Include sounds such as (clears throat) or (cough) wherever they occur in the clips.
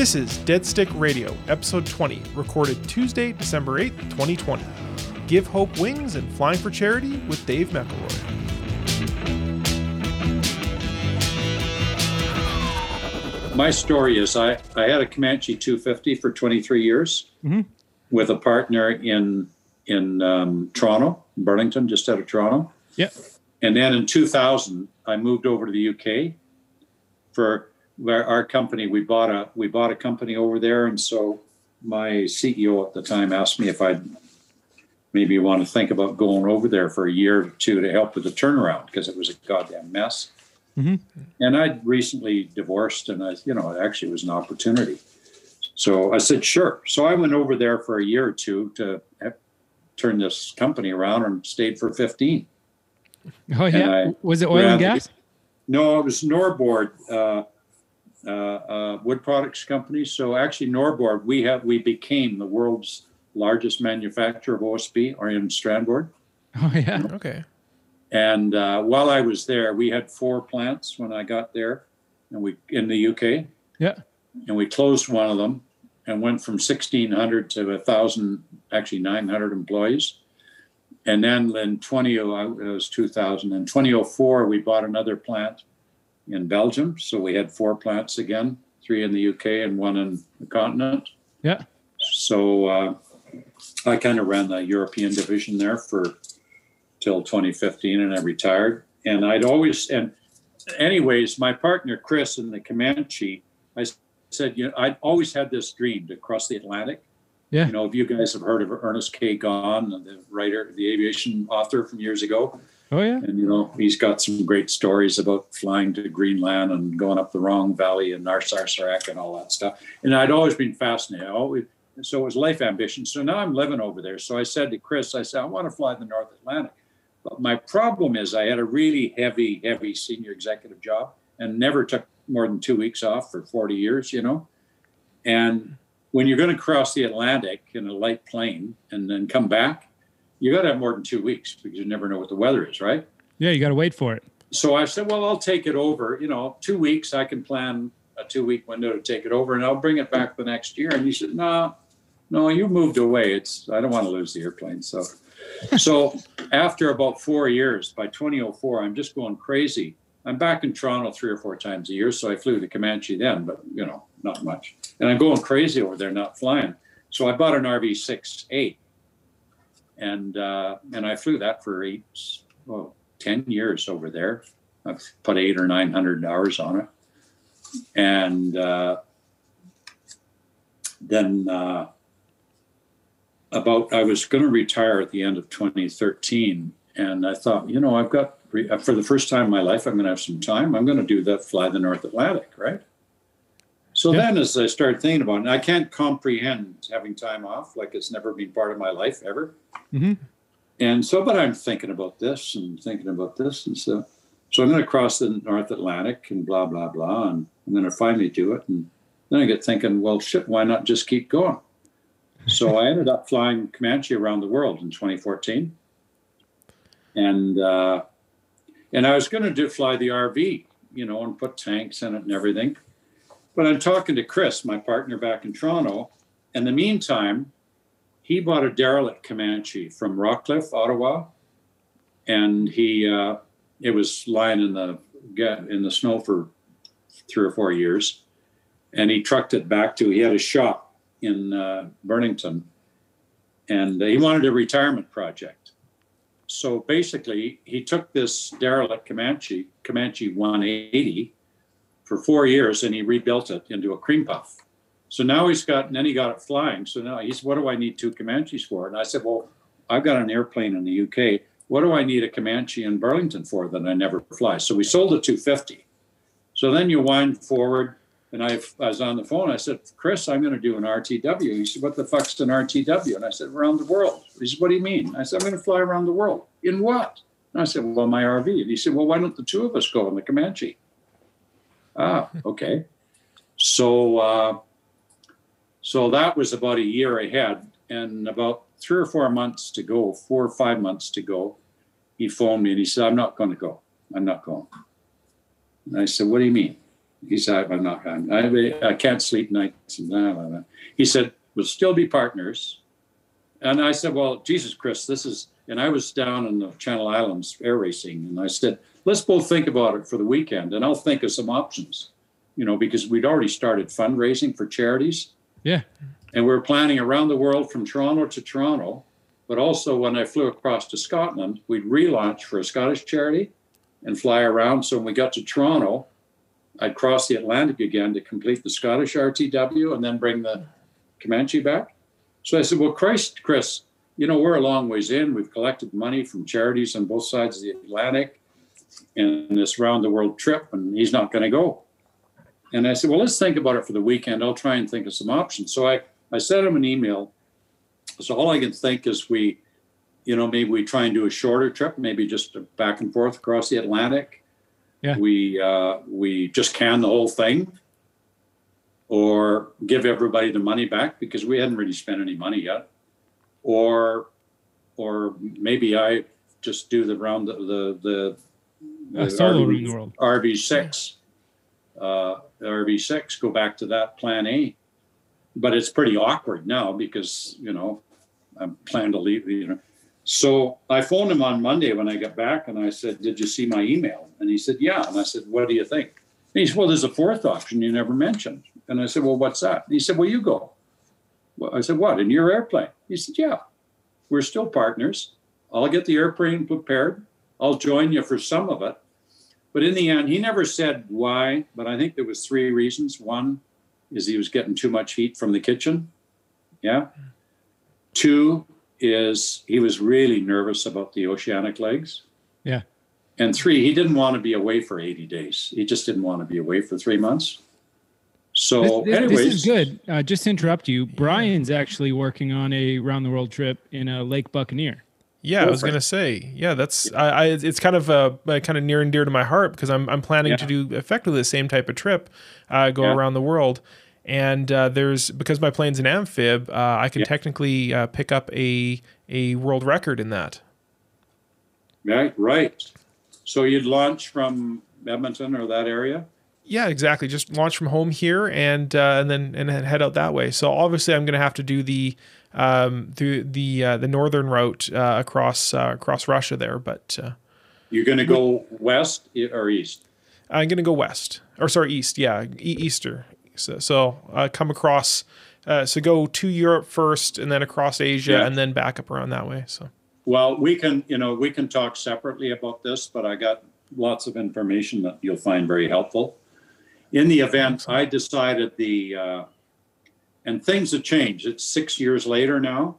This is Dead Stick Radio, episode 20, recorded Tuesday, December 8th, 2020. Give Hope Wings and Flying for Charity with Dave McElroy. My story is I, I had a Comanche 250 for 23 years Mhm. with a partner in in um, Toronto, Burlington, just out of Toronto. Yeah. And then in 2000, I moved over to the UK for where our company. We bought a we bought a company over there, and so my CEO at the time asked me if I'd maybe want to think about going over there for a year or two to help with the turnaround because it was a goddamn mess. Mhm. And I'd recently divorced, and I, you know, it actually was an opportunity. So I said, sure. So I went over there for a year or two to turn this company around and stayed for 15. Oh yeah, was it oil and the- gas? No, it was Norboard, uh, Uh, uh, wood products company. So actually, Norboard, we have we became the world's largest manufacturer of OSB or in strandboard. Oh yeah, Okay. And uh, while I was there, we had four plants when I got there, and we in the UK. Yeah. And we closed one of them, and went from sixteen hundred to a thousand, actually nine hundred employees. And then in twenty oh, it was two thousand. In twenty oh four, we bought another plant in Belgium. So we had four plants again, three in the UK and one in the continent. Yeah. So uh, I kind of ran the European division there for till 2015 and I retired. And I'd always, and anyways, my partner Chris in the Comanche, I said, you know, I'd always had this dream to cross the Atlantic. Yeah. You know, if you guys have heard of Ernest K. Gann, the writer, the aviation author from years ago, oh yeah, and you know, he's got some great stories about flying to Greenland and going up the wrong valley and Narsarsuaq and all that stuff. And I'd always been fascinated. Always, so it was life ambition. So now I'm living over there. So I said to Chris, I said, I want to fly the North Atlantic. But my problem is I had a really heavy, heavy senior executive job and never took more than two weeks off for 40 years, you know. And when you're going to cross the Atlantic in a light plane and then come back, you got to have more than two weeks because you never know what the weather is, right? yeah. You got to wait for it. so I said, well, I'll take it over. You know, two weeks, I can plan a two week window to take it over and I'll bring it back the next year. And he said, no, no, you moved away. It's, I don't want to lose the airplane. So, so after about four years, by 2004, I'm just going crazy. I'm back in Toronto three or four times a year. So I flew the Comanche then, but you know, not much. And I'm going crazy over there, not flying. So I bought an RV 6A and, uh, and I flew that for eight, well, 10 years over there. I've put eight or 900 hours on it. And uh, then uh, about, I was going to retire at the end of 2013. And I thought, you know, I've got, for the first time in my life, I'm going to have some time. I'm going to do that, fly the North Atlantic, right? So Yeah. then as I started thinking about it, I can't comprehend having time off like it's never been part of my life ever. Mhm. And so, but I'm thinking about this and thinking about this. And so, so I'm going to cross the North Atlantic and blah, blah, blah. And I'm going to finally do it. And then I get thinking, well, shit, why not just keep going? So I ended up flying Comanche around the world in 2014. And, uh, and I was going to do fly the RV, you know, and put tanks in it and everything. But I'm talking to Chris, my partner back in Toronto. In the meantime, he bought a derelict Comanche from Rockcliffe, Ottawa, and he uh, it was lying in the in the snow for three or four years, and he trucked it back to. He had a shop in uh, Burlington, and he wanted a retirement project. So basically, he took this derelict Comanche, Comanche 180, for four years, and he rebuilt it into a cream puff. So now he's got, and then he got it flying. So now he's, what do I need two Comanches for? And I said, well, I've got an airplane in the UK. What do I need a Comanche in Burlington for that I never fly? So we sold the 250. So then you wind forward, and I, I was on the phone. I said, Chris, I'm going to do an RTW. He said, What the fuck's an RTW? And I said, Around the world. He said, What do you mean? I said, I'm going to fly around the world. In what? And I said, Well, my RV. And he said, Well, why don't the two of us go in the Comanche? Ah, okay. So, uh, so that was about a year ahead, and about three or four months to go, four or five months to go, he phoned me and he said, I'm not going to go. I'm not going. And I said, What do you mean? He said, I'm not, I'm, I, I can't sleep nights and blah, blah, blah. He said, we'll still be partners. And I said, well, Jesus Christ, this is, and I was down in the Channel Islands air racing. And I said, let's both think about it for the weekend and I'll think of some options, you know, because we'd already started fundraising for charities. Yeah. And we are planning around the world from Toronto to Toronto. But also, when I flew across to Scotland, we'd relaunch for a Scottish charity and fly around. So when we got to Toronto, I'd cross the Atlantic again to complete the Scottish RTW and then bring the Comanche back. So I said, Well, Christ, Chris, you know, we're a long ways in. We've collected money from charities on both sides of the Atlantic in this round the world trip, and he's not going to go. And I said, Well, let's think about it for the weekend. I'll try and think of some options. So I, I sent him an email. So all I can think is we, you know, maybe we try and do a shorter trip, maybe just back and forth across the Atlantic. Yeah. We uh, we just can the whole thing, or give everybody the money back because we hadn't really spent any money yet, or or maybe I just do the round the the, the, solo around the world. RV six, uh, RV six. Go back to that plan A, but it's pretty awkward now because you know I'm planning to leave. You know, so I phoned him on Monday when I got back, and I said, "Did you see my email?" And he said, "Yeah." And I said, "What do you think?" And he said, "Well, there's a fourth option you never mentioned." And I said, "Well, what's that?" And he said, "Well, you go." Well, I said, "What in your airplane?" He said, "Yeah, we're still partners. I'll get the airplane prepared. I'll join you for some of it." But in the end, he never said why. But I think there was three reasons. One is he was getting too much heat from the kitchen. Yeah. Two is he was really nervous about the oceanic legs. Yeah. And three, he didn't want to be away for 80 days. He just didn't want to be away for three months. So, This, this- anyways, this is good. Uh, just to interrupt you, Brian's actually working on a round the world trip in a Lake Buccaneer. Yeah, I was gonna say, yeah, that's I, I it's kind of uh, uh, kind of near and dear to my heart because I'm I'm planning to do effectively the same type of trip, uh, go Yeah. around the world, and uh, there's because my plane's an amphib, uh, I can Yeah. technically uh, pick up a a world record in that. right, right. So you'd launch from Edmonton or that area? Yeah, exactly. Just launch from home here and uh, and then and then head out that way. So obviously, I'm going to have to do the um, through the uh, the northern route uh, across uh, across Russia there, but uh, You're going to go west or east? I'm going to go west or sorry east. Yeah, e- easter. So, so uh, come across. Uh, so go to Europe first, and then across Asia, Yeah. and then back up around that way. So Well, we can, you know, we can talk separately about this, but I got lots of information that you'll find very helpful. In the event, I decided the, uh, and things have changed. It's six years later now,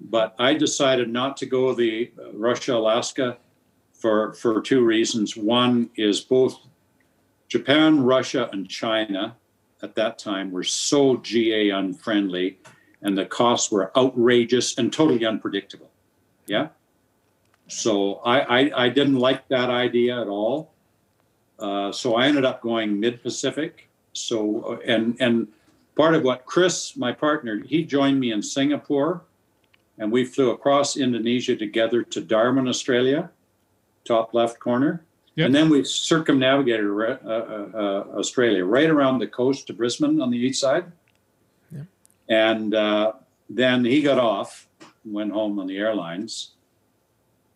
but I decided not to go the uh, Russia Alaska for for two reasons. One is both Japan, Russia, and China at that time were so GA unfriendly, and the costs were outrageous and totally unpredictable. Yeah. So I, I, I didn't like that idea at all. Uh, so I ended up going mid Pacific. So uh, and and part of what Chris, my partner, he joined me in Singapore, and we flew across Indonesia together to Darwin, Australia, top left corner, Yep. and then we circumnavigated uh, uh, uh, Australia right around the coast to Brisbane on the east side. And uh, then he got off, went home on the airlines,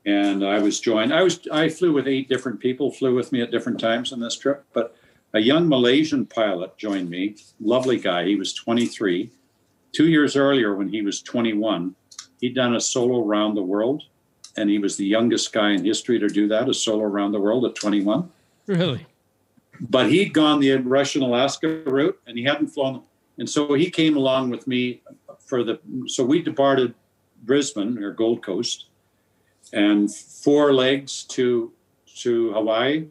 and I was joined. I was I flew with eight different people, flew with me at different times on this trip. But a young Malaysian pilot joined me, lovely guy. He was 23. Two years earlier, when he was 21, he'd done a solo round the world, and he was the youngest guy in history to do that, a solo around the world at 21 Really? but he'd gone the Russian Alaska route and he hadn't flown. And so he came along with me for the, so we departed Brisbane or Gold Coast and four legs to, to Hawaii,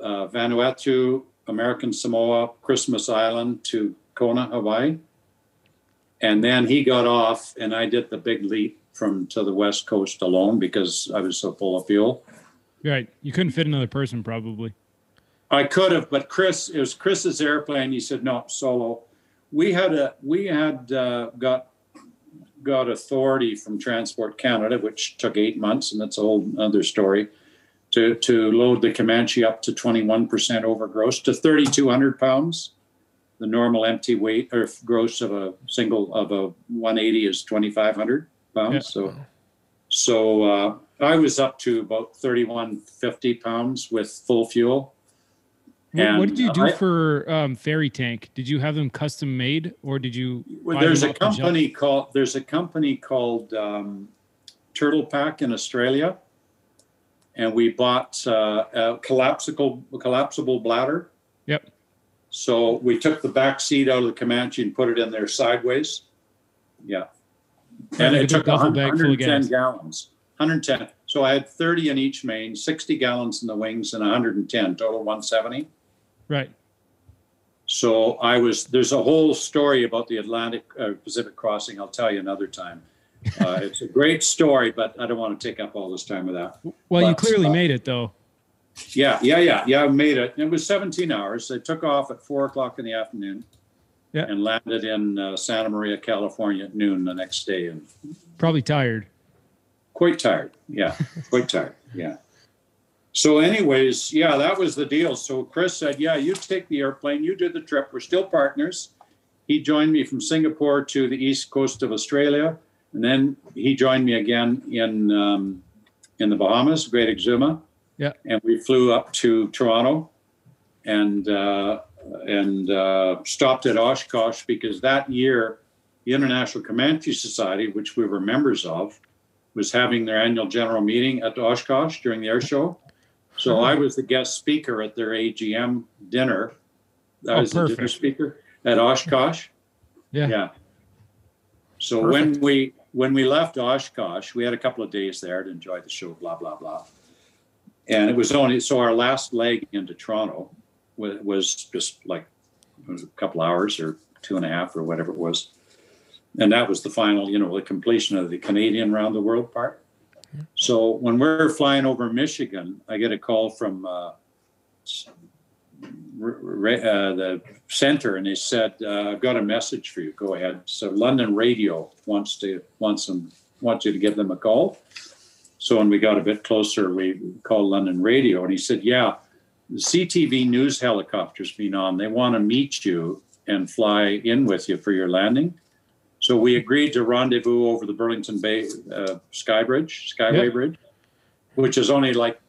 uh, Vanuatu, American Samoa, Christmas Island to Kona, Hawaii. And then he got off and I did the big leap from to the West Coast alone because I was so full of fuel. Right. You couldn't fit another person, probably. I could have, but Chris, it was Chris's airplane. He said no, solo. We had a we had uh, got got authority from Transport Canada, which took eight months, and that's a whole other story, to, to load the Comanche up to 21% over gross to 3,200 pounds. The normal empty weight or gross of a single of a 180 is 2,500 pounds. Yeah. So, so uh, I was up to about 3,150 pounds with full fuel. What, what did you do I- for um, ferry tank? Did you have them custom made, or did you? Well, there's a off the shelf? company called there's a company called um, Turtle Pack in Australia, and we bought uh, a collapsible collapsible bladder. Yep. So we took the back seat out of the Comanche and put it in there sideways. Yeah, and it took big duffel bag full of 110 gallons. 110. So I had 30 in each main, 60 gallons in the wings, and 110 total 170. Right. So I was, there's a whole story about the Atlantic uh, Pacific crossing. I'll tell you another time. Uh, it's a great story, but I don't want to take up all this time with that. Well, you clearly uh, made it though. Yeah, yeah, yeah, yeah. I made it. It was 17 hours. I took off at four o'clock in the afternoon Yeah. and landed in uh, Santa Maria, California at noon the next day and Probably tired. quite tired. Yeah, quite tired. Yeah. So, anyways, yeah, that was the deal. So Chris said, "Yeah, you take the airplane. You did the trip. We're still partners." He joined me from Singapore to the east coast of Australia, and then he joined me again in um, in the Bahamas, Great Exuma. Yeah. And we flew up to Toronto, and uh, and uh, stopped at Oshkosh because that year, the International Comanche Society, which we were members of, was having their annual general meeting at Oshkosh during the air show. So Oh. I was the guest speaker at their AGM dinner. I Oh, was the dinner speaker at Oshkosh. Yeah. Yeah. So when we when we left Oshkosh, we had a couple of days there to enjoy the show, blah blah blah. And it was only so our last leg into Toronto was, just like it was a couple hours or two and a half or whatever it was. And that was the final, you know, the completion of the Canadian round the world part. So when we're flying over Michigan, I get a call from uh, s- r- r- uh, the center, and they said, uh, "I've got a message for you. Go ahead." So London Radio wants to wants them wants you to give them a call. So when we got a bit closer, we called London Radio, and he said, "Yeah, the CTV news helicopter's been on. They want to meet you and fly in with you for your landing." So we agreed to rendezvous over the Burlington Bay uh, Sky Bridge, Skyway Yep. Bridge, which is only like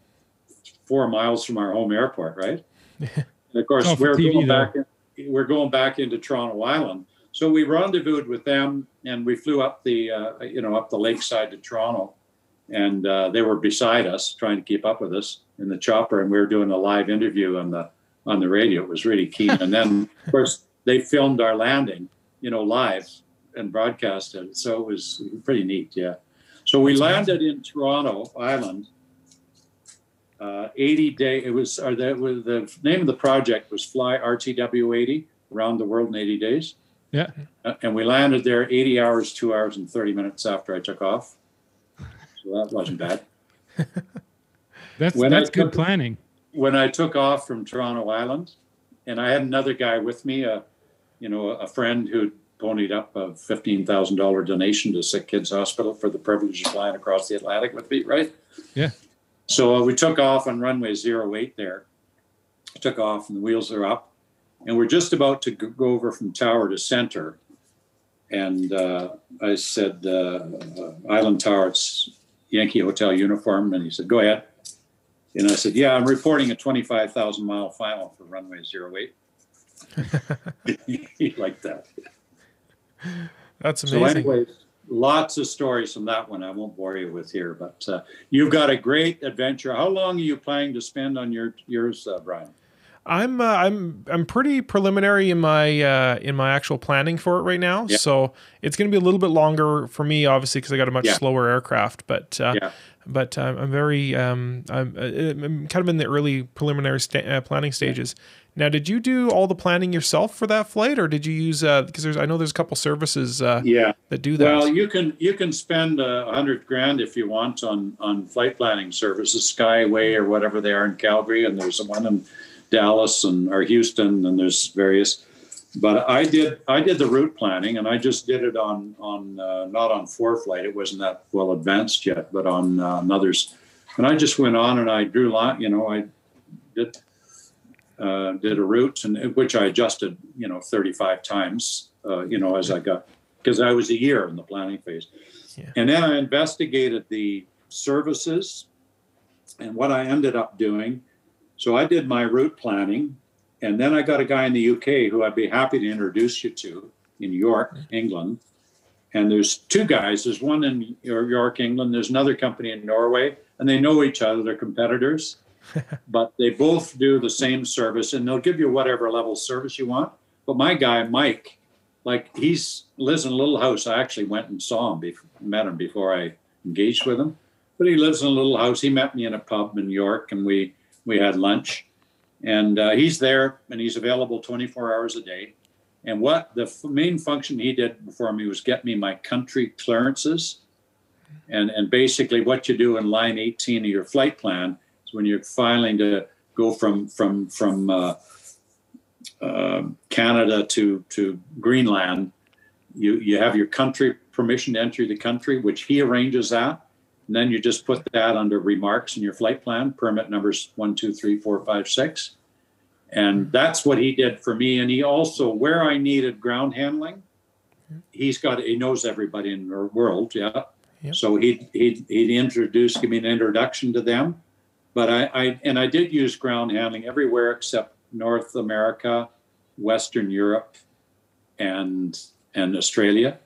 four miles from our home airport, right? And of course, we're TV going though. back. In, we're going back into Toronto Island. So we rendezvoused with them, and we flew up the, uh, you know, up the lakeside to Toronto, and uh, they were beside us, trying to keep up with us in the chopper, and we were doing a live interview on the on the radio. It was really keen. And then, of course, they filmed our landing, you know, live and broadcast it. So it was pretty neat. Yeah. So we landed in Toronto Island. Uh, 80 day. It was, or the, was the name of the project was Fly RTW 80 around the world in 80 days. Yeah. Uh, and we landed there 80 hours, two hours and 30 minutes after I took off. So that wasn't bad. (laughs) That's When that's good planning. when I took off from Toronto Island, and I had another guy with me, a you know a friend who ponied up a fifteen thousand dollar donation to Sick Kids Hospital for the privilege of flying across the Atlantic with me, right? Yeah. So we took off on runway zero eight there. Took off, and the wheels are up, and we're just about to go over from tower to center. And uh, I said, uh, uh, "Island Tower, it's Yankee Hotel uniform," and he said, "Go ahead." And I said, Yeah, I'm reporting a 25,000 mile final for runway 08. (laughs) (laughs) he liked that. That's So, amazing. anyways, lots of stories from that one I won't bore you with here, but uh, you've got a great adventure. How long are you planning to spend on your yours, uh, Brian? I'm uh, I'm I'm pretty preliminary in my uh, in my actual planning for it right now. Yeah. So it's going to be a little bit longer for me, obviously, because I got a much Yeah. slower aircraft. But uh, Yeah. But um, I'm very um, I'm, uh, I'm kind of in the early preliminary sta- uh, planning stages. Now, did you do all the planning yourself for that flight, or did you use? Because there's I know there's a couple services uh, Yeah. that do that. Well, you can you can spend a hundred grand if you want on on flight planning services, Skyway or whatever they are in Calgary, and there's one in Dallas and or Houston, and there's various. But I did I did the route planning, and I just did it on on uh, not on ForeFlight. It wasn't that well advanced yet, but on uh, another's and I just went on and I drew line. You know, I did uh, did a route and which I adjusted. You know, thirty five times. Uh, you know, as I got because I was a year in the planning phase, Yeah. and then I investigated the services and what I ended up doing. So I did my route planning, and then I got a guy in the UK who I'd be happy to introduce you to in York, mm-hmm. England. And there's two guys. There's one in York, England. There's another company in Norway, and they know each other. They're competitors, (laughs) but they both do the same service, and they'll give you whatever level service you want. But my guy, Mike, like he's lives in a little house. I actually went and saw him, before, met him before I engaged with him. But he lives in a little house. He met me in a pub in York, and we we had lunch. And uh, he's there, and he's available 24 hours a day. And what the f- main function he did for me was get me my country clearances. And, and basically, what you do in line 18 of your flight plan is when you're filing to go from from from uh, uh, Canada to to Greenland, you you have your country permission to enter the country, which he arranges that. And then you just put that under remarks in your flight plan, permit numbers one, two, three, four, five, six. And mm-hmm. that's what he did for me. And he also, where I needed ground handling, mm-hmm. he's got, he knows everybody in the world. Yeah. Yep. So he'd, he'd, he'd introduce, give me an introduction to them. But I, I, and I did use ground handling everywhere except North America, Western Europe, and, and Australia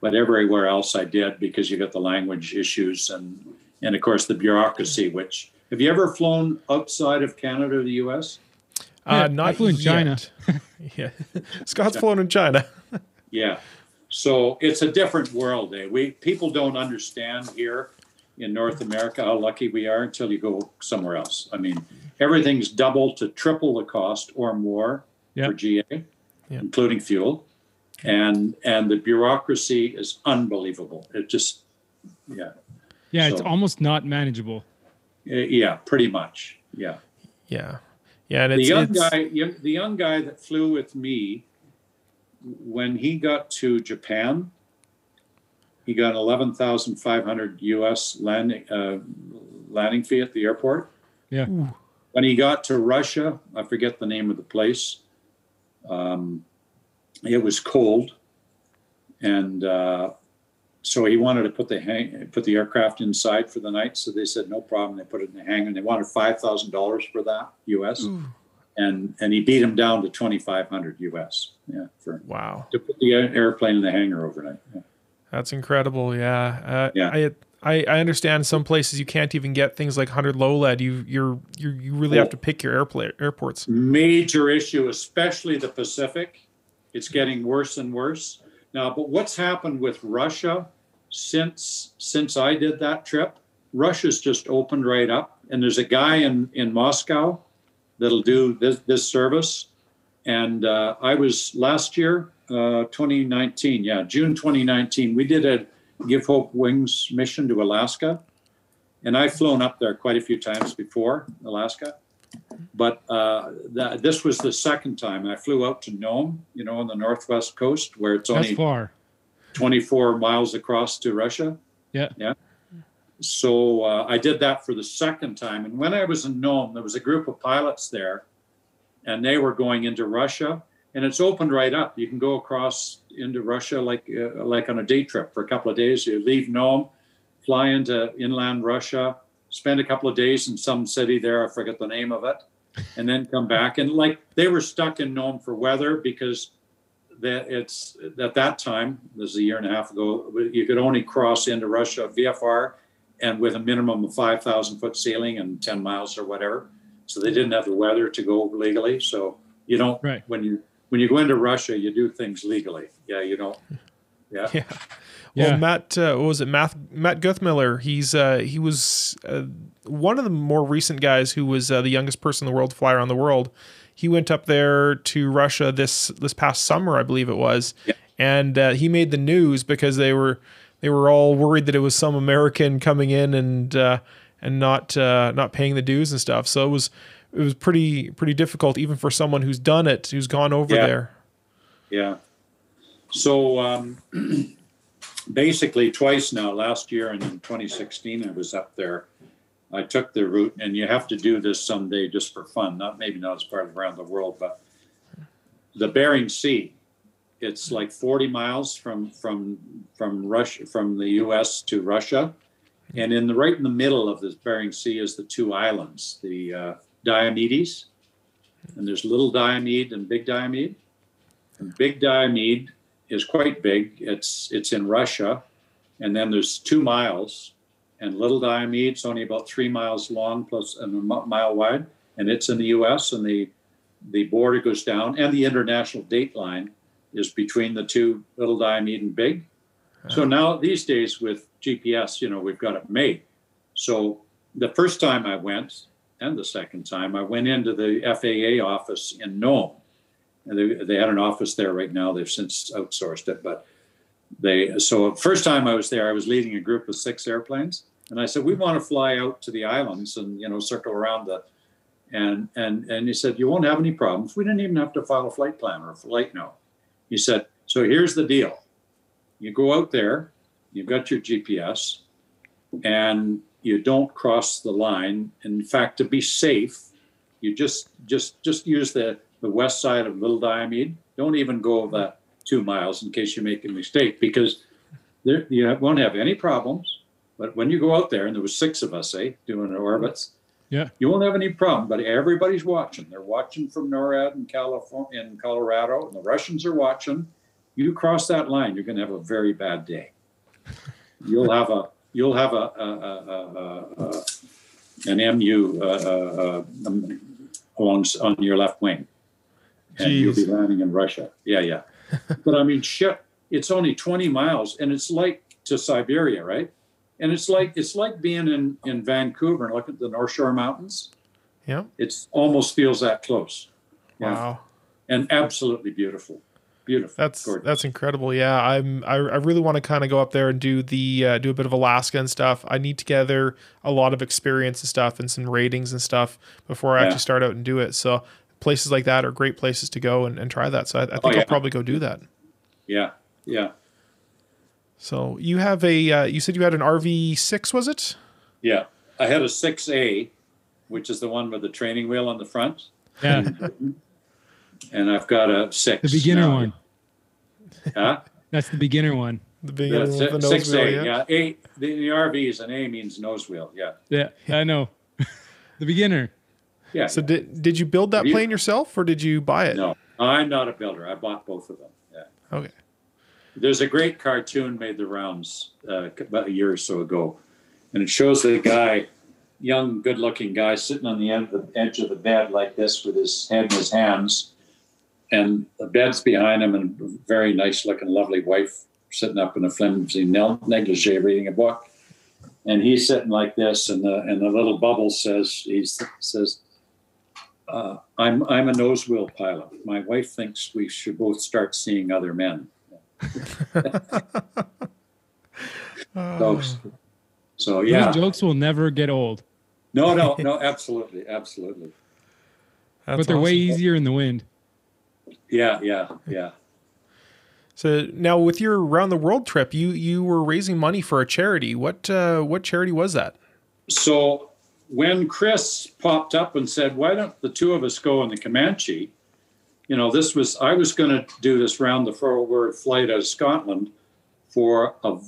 but everywhere else I did because you got the language issues and and of course the bureaucracy. Which have you ever flown outside of Canada or the U.S.? Uh, Yeah, I not flew in China. yet. (laughs) yeah, Scott's flown in China. (laughs) Yeah, so it's a different world. Eh? We people don't understand here in North America how lucky we are until you go somewhere else. I mean, everything's double to triple the cost or more Yeah. for GA, Yeah. including fuel, and and the bureaucracy is unbelievable. It just yeah. Yeah, it's almost not manageable. Uh, Yeah, pretty much. Yeah. Yeah, yeah, and The it's, young it's guy, the young guy that flew with me, when he got to Japan, he got eleven thousand five hundred U.S. landing uh, landing fee at the airport. Yeah. Ooh. When he got to Russia, I forget the name of the place. Um, it was cold, and uh, so he wanted to put the hang, put the aircraft inside for the night. So they said no problem. They put it in the hangar. and They wanted five thousand dollars for that U.S. And and he beat him down to twenty five hundred U.S. Yeah, for wow, to put the airplane in the hangar overnight. Yeah. that's incredible. Yeah, uh, Yeah. I, I I understand some places you can't even get things like 100 low lead. You you're you you really have Oh. to pick your airplane airports. Major issue, especially the Pacific. It's getting worse and worse now. But what's happened with Russia since since I did that trip? Russia's just opened right up, and there's a guy in in Moscow that'll do this this service. And uh, I was last year, uh, 2019, yeah, June 2019. We did a Give Hope Wings mission to Alaska, and I've flown up there quite a few times before, Alaska. But uh, that, this was the second time I flew out to Nome, you know, on the northwest coast, where it's That's only far. 24 miles across to Russia. Yeah. Yeah. So uh, I did that for the second time. And when I was in Nome, there was a group of pilots there, and they were going into Russia. And it's opened right up. You can go across into Russia like uh, like on a day trip for a couple of days. You leave Nome, fly into inland Russia, spend a couple of days in some city there. I forget the name of it, and then come back. And like they were stuck in Nome for weather because that it's at that time, this is a year and a half ago, you could only cross into Russia VFR and with a minimum of 5,000 foot ceiling and 10 miles or whatever. So they didn't have the weather to go legally. So you don't, Right. when you, when you go into Russia, you do things legally. Yeah, you don't. Yeah. Yeah. Well, Yeah. Matt, uh, what was it? Matt Matt Guthmiller. He's uh, he was uh, one of the more recent guys who was uh, the youngest person in the world to fly around the world. He went up there to Russia this this past summer, I believe it was, Yeah. and uh, he made the news because they were they were all worried that it was some American coming in and uh, and not uh, not paying the dues and stuff. So it was it was pretty pretty difficult even for someone who's done it, who's gone over Yeah. there. Yeah. So um, (clears throat) basically, twice now, last year and in 2016, I was up there. I took the route, and you have to do this someday just for fun. Not maybe not as part of around the world, but the Bering Sea. It's like 40 miles from from from Russia from the U.S. to Russia, and in the right in the middle of this Bering Sea is the two islands, the uh, Diomedes, and there's Little Diomede and Big Diomede. And Big Diomede is quite big. It's it's in Russia, and then there's two miles, and Little Diomede's only about three miles long plus and a mile wide, and it's in the U.S. and the the border goes down, and the international date line is between the two Little Diomede and Big. Uh-huh. So now these days with GPS, you know, we've got it made. So the first time I went, and the second time, I went into the FAA office in Nome. They, they had an office there right now. They've since outsourced it, but they so first time I was there, I was leading a group of six airplanes, and I said we want to fly out to the islands and you know circle around the, and and and he said you won't have any problems. We didn't even have to file a flight plan or a flight note. He said so. Here's the deal: you go out there, you've got your GPS, and you don't cross the line. In fact, to be safe, you just just just use the the west side of Little Diomede. Don't even go the two miles in case you make a mistake because there you won't have any problems. But when you go out there, and there was six of us, eh, doing orbits, Yeah. you won't have any problem. But everybody's watching. They're watching from NORAD in California, in Colorado, and the Russians are watching. You cross that line, you're going to have a very bad day. You'll have a you'll have a, a, a, a, a an MU uh, uh, um, along on your left wing, and you'll be landing in Russia. Yeah, yeah. (laughs) but I mean, shit, it's only 20 miles, and it's like to Siberia, right? And it's like it's like being in in Vancouver and look at the North Shore Mountains. Yeah. It's almost feels that close. Yeah. Wow. And absolutely beautiful, beautiful. That's gorgeous. that's incredible. Yeah, I'm I, I really want to kind of go up there and do the uh, do a bit of Alaska and stuff. I need to gather a lot of experience and stuff and some ratings and stuff before I Yeah. actually start out and do it. So places like that are great places to go and, and try that. So I, I think Oh, yeah. I'll probably go do that. yeah, yeah, So you have a uh, you said you had an RV six was it? yeah. I had a six A, which is the one with the training wheel on the front, Yeah. (laughs) and I've got a six. The beginner now. one. Huh? That's the beginner one. The beginning Yeah, with the nose six wheel, A. yeah. Yeah, A. The, the RV is an A means nose wheel. Yeah, Yeah, I know. (laughs) the beginner. Yeah. So did did you build that You- plane yourself or did you buy it? no, I'm not a builder. I bought both of them. Yeah. Okay. There's a great cartoon made the rounds uh, about a year or so ago, and it shows the guy, young, good-looking guy, sitting on the end of the edge of the bed like this with his head in his hands, and the bed's behind him, and a very nice-looking, lovely wife sitting up in a flimsy negligee reading a book, and he's sitting like this, and the and the little bubble says he says. Uh, I'm I'm a nose wheel pilot. My wife thinks we should both start seeing other men. (laughs) So, so yeah. Those jokes will never get old, No, no, (laughs) no, absolutely, absolutely. That's but they're way easier in the wind. Yeah, yeah, yeah. So now with your around the world trip, you you were raising money for a charity. What uh, what charity was that? So when Chris popped up and said, "Why don't the two of us go in the Comanche?" You know, this was I was going to do this round the forward flight out of Scotland for a,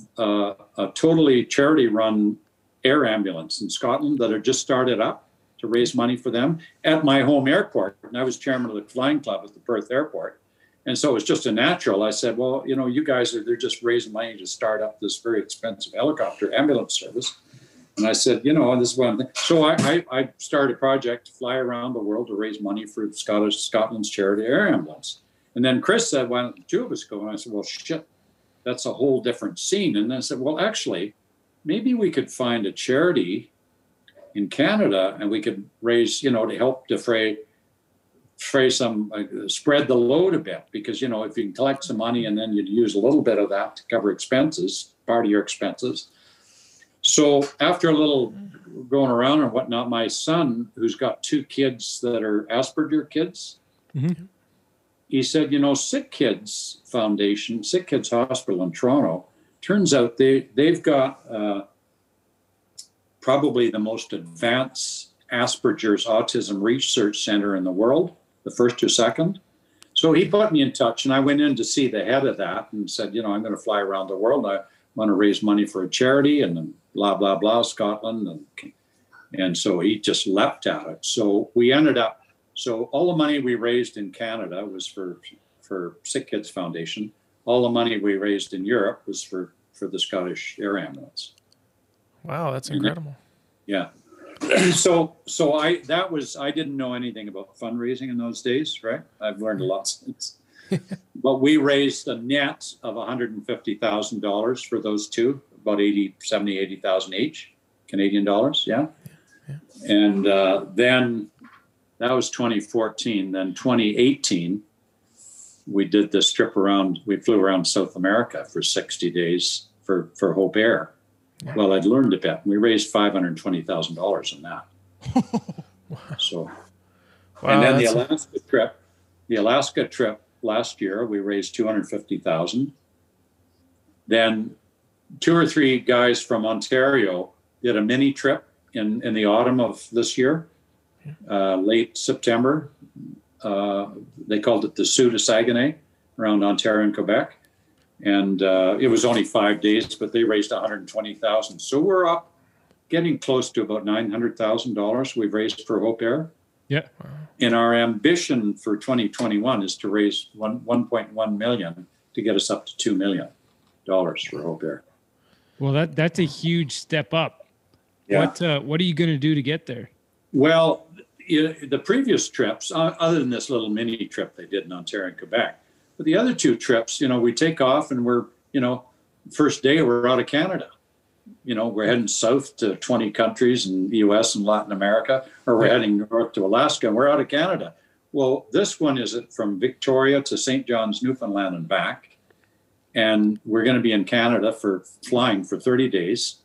a, totally charity-run air ambulance in Scotland that had just started up to raise money for them at my home airport. And I was chairman of the flying club at the Perth airport. And so it was just a natural. I said, well, you know, you guys are, they're just raising money to start up this very expensive helicopter ambulance service. And I said, you know, this is what I'm thinking. So I, I, I started a project to fly around the world to raise money for Scottish Scotland's charity air ambulance. And then Chris said, why don't the two of us go? And I said, well, shit, that's a whole different scene. And I said, well, actually, maybe we could find a charity in Canada and we could raise, you know, to help defray defray some uh, spread the load a bit because you know if you can collect some money and then you'd use a little bit of that to cover expenses part of your expenses so after a little going around and whatnot my son who's got two kids that are asperger kids Mhm. he said you know sick kids foundation sick kids hospital in toronto turns out they they've got uh, probably the most advanced Asperger's Autism Research Center in the world, the first or second. So he put me in touch, and I went in to see the head of that and said, you know, I'm going to fly around the world. I want to raise money for a charity, and then blah blah blah, Scotland, and and so he just leapt at it. So we ended up. So all the money we raised in Canada was for for Sick Kids Foundation. All the money we raised in Europe was for for the Scottish Air Ambulance. Wow, that's incredible. Yeah. (clears throat) so so I that was I didn't know anything about fundraising in those days, right? I've learned a lot since. (laughs) but we raised a net of $150,000 for those two, about 80, 70, 80,000 each Canadian dollars. Yeah. Yeah. And uh, then that was 2014. Then 2018, we did this trip around, we flew around South America for 60 days for, for Hope Air. Yeah. Well, I'd learned a bit. We raised $520,000 in that. (laughs) so, Wow, and then the Alaska trip, the Alaska trip last year, we raised 250,000. Then two or three guys from Ontario did a mini trip in, in the autumn of this year, uh, late September. Uh, they called it the de Saguenay around Ontario and Quebec. And uh, it was only five days, but they raised 120,000. So we're up getting close to about $900,000 we've raised for Hope Air. Yeah. And our ambition for 2021 is to raise one 1.1 million to get us up to two million dollars for Hope Air. Well, that that's a huge step up. What uh, what are you going to do to get there? Well, the previous trips, other than this little mini trip they did in Ontario and Quebec, but the other two trips, you know, we take off and we're, you know, first day we're out of Canada. You know, we're heading south to 20 countries in the US and Latin America, or we're heading north to Alaska and we're out of Canada. Well, this one is from Victoria to St. John's, Newfoundland and back. And we're going to be in Canada for flying for 30 days.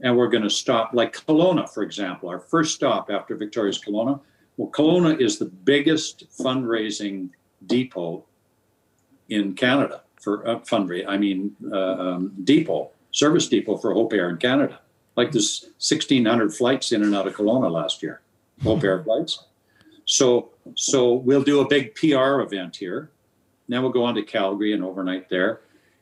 And we're going to stop, like Kelowna, for example, our first stop after Victoria's Kelowna. Well, Kelowna is the biggest fundraising depot in Canada for uh, fundraising. I mean, uh, um, depot, service depot for Hope Air in Canada. Like there's 1,600 flights in and out of Kelowna last year, Hope Air flights. So, so we'll do a big PR event here. Then we'll go on to Calgary and overnight there.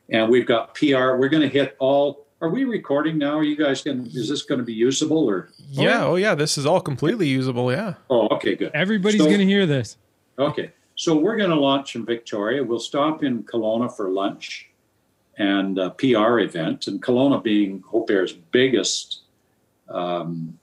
And we've got PR. We're going to hit all. Are we recording now? Are you guys going? Is this going to be usable or? yeah. Oh, yeah. This is all completely usable. Yeah. Oh, okay, good. Everybody's So- going to hear this. Okay, so we're going to launch in Victoria. We'll stop in Kelowna for lunch and a PR event, and Kelowna being Hope Air's biggest um,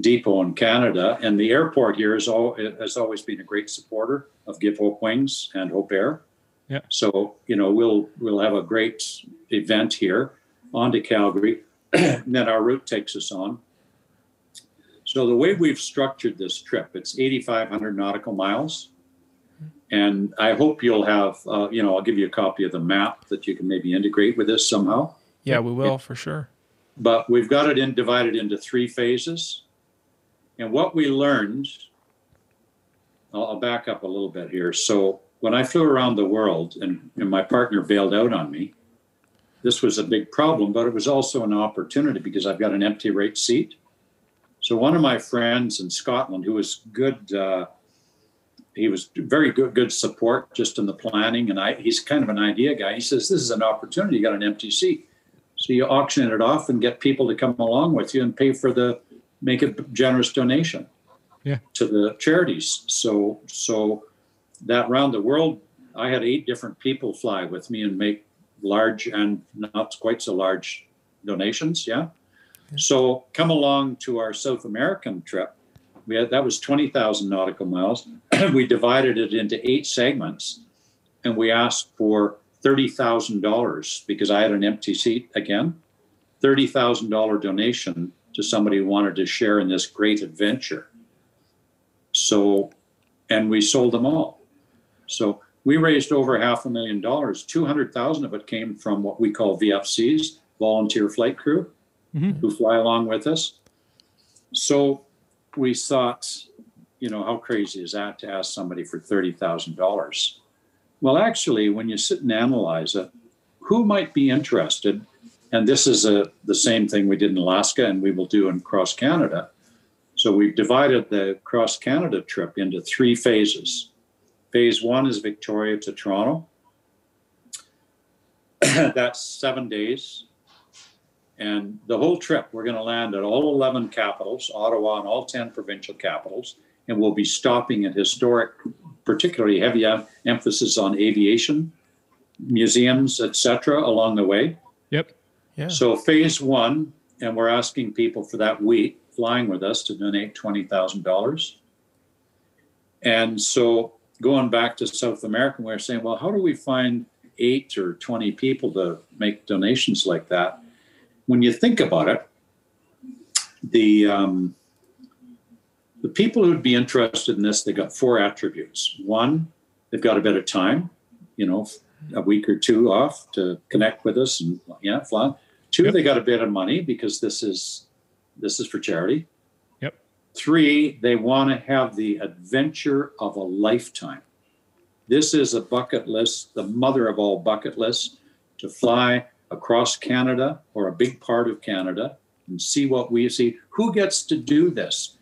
depot in Canada, and the airport here is all, has always been a great supporter of Give Hope Wings and Hope Air. Yeah. So you know we'll we'll have a great event here on to Calgary. (clears throat) then our route takes us on. So the way we've structured this trip, it's 8,500 nautical miles. And I hope you'll have, uh, you know, I'll give you a copy of the map that you can maybe integrate with this somehow. Yeah, we will for sure. But we've got it in divided into three phases. And what we learned, I'll, I'll back up a little bit here. So when I flew around the world and, and my partner bailed out on me, this was a big problem, but it was also an opportunity because I've got an empty rate seat. So one of my friends in Scotland, who was good, uh, he was very good, good support just in the planning, and I, he's kind of an idea guy. He says, "This is an opportunity. You got an empty seat, so you auction it off and get people to come along with you and pay for the make a generous donation, Yeah. to the charities. So, so that round the world, I had eight different people fly with me and make large and not quite so large donations. Yeah. So come along to our South American trip. We had that was twenty thousand nautical miles. (clears throat) we divided it into eight segments, and we asked for thirty thousand dollars because I had an empty seat again. Thirty thousand dollar donation to somebody who wanted to share in this great adventure. So, and we sold them all. So we raised over half a million dollars. Two hundred thousand of it came from what we call VFCs, volunteer flight crew Mhm. who fly along with us. So we thought, you know, how crazy is that to ask somebody for $30,000? Well, actually, when you sit and analyze it, who might be interested and this is a, the same thing we did in Alaska and we will do in cross Canada. So we've divided the cross Canada trip into three phases. Phase one is Victoria to Toronto. (clears throat) That's seven days. And the whole trip, we're going to land at all 11 capitals, Ottawa and all 10 provincial capitals, and we'll be stopping at historic, particularly heavy emphasis on aviation, museums, etc., along the way. Yep. Yeah. So phase one, and we're asking people for that week flying with us to donate twenty thousand dollars. And so going back to South America, we we're saying, well, how do we find eight or twenty people to make donations like that? When you think about it, the um, the people who'd be interested in this, they got four attributes. One, they've got a bit of time, you know, a week or two off to connect with us and yeah, fly. Two, yep. they got a bit of money because this is this is for charity. Yep. Three, they want to have the adventure of a lifetime. This is a bucket list, the mother of all bucket lists, to fly across Canada or a big part of Canada and see what we see. Who gets to do this?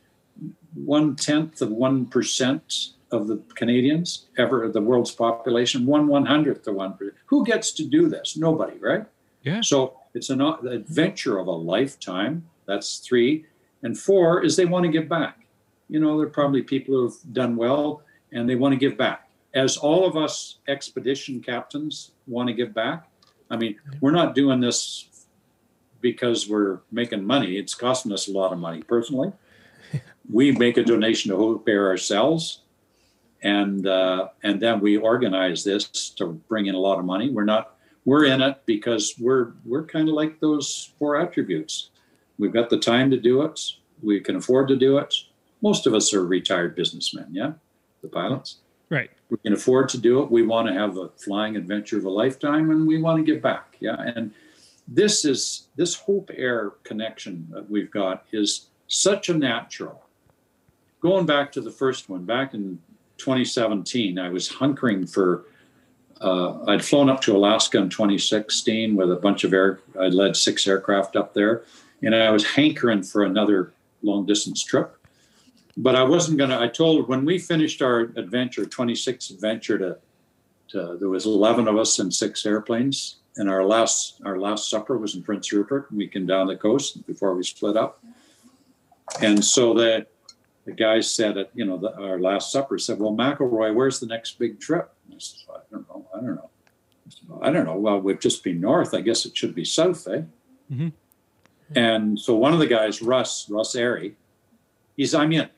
One tenth of one percent of the Canadians ever, the world's population, one one hundredth of one percent. Who gets to do this? Nobody, right? Yeah. So it's an adventure of a lifetime. That's three. And four is they want to give back. You know, there are probably people who have done well and they want to give back. As all of us expedition captains want to give back, I mean, we're not doing this because we're making money. It's costing us a lot of money personally. (laughs) we make a donation to Hope Air ourselves, and uh, and then we organize this to bring in a lot of money. We're not we're in it because we're we're kind of like those four attributes. We've got the time to do it. We can afford to do it. Most of us are retired businessmen, yeah, the pilots. We can afford to do it. We want to have a flying adventure of a lifetime, and we want to give back. Yeah, and this is this Hope Air connection that we've got is such a natural. Going back to the first one, back in 2017, I was hunkering for uh, I'd flown up to Alaska in 2016 with a bunch of air. I led six aircraft up there, and I was hankering for another long distance trip. But I wasn't gonna. I told when we finished our adventure, 26 adventure to, to there was 11 of us in six airplanes, and our last our last supper was in Prince Rupert. We came down the coast before we split up, and so that the guys said at you know the, our last supper said, "Well, McElroy, where's the next big trip?" I said, "I don't know. I don't know. I don't know. Well, we've just been north. I guess it should be south, eh?" Mm-hmm. And so one of the guys, Russ Russ Airy, he's I'm in.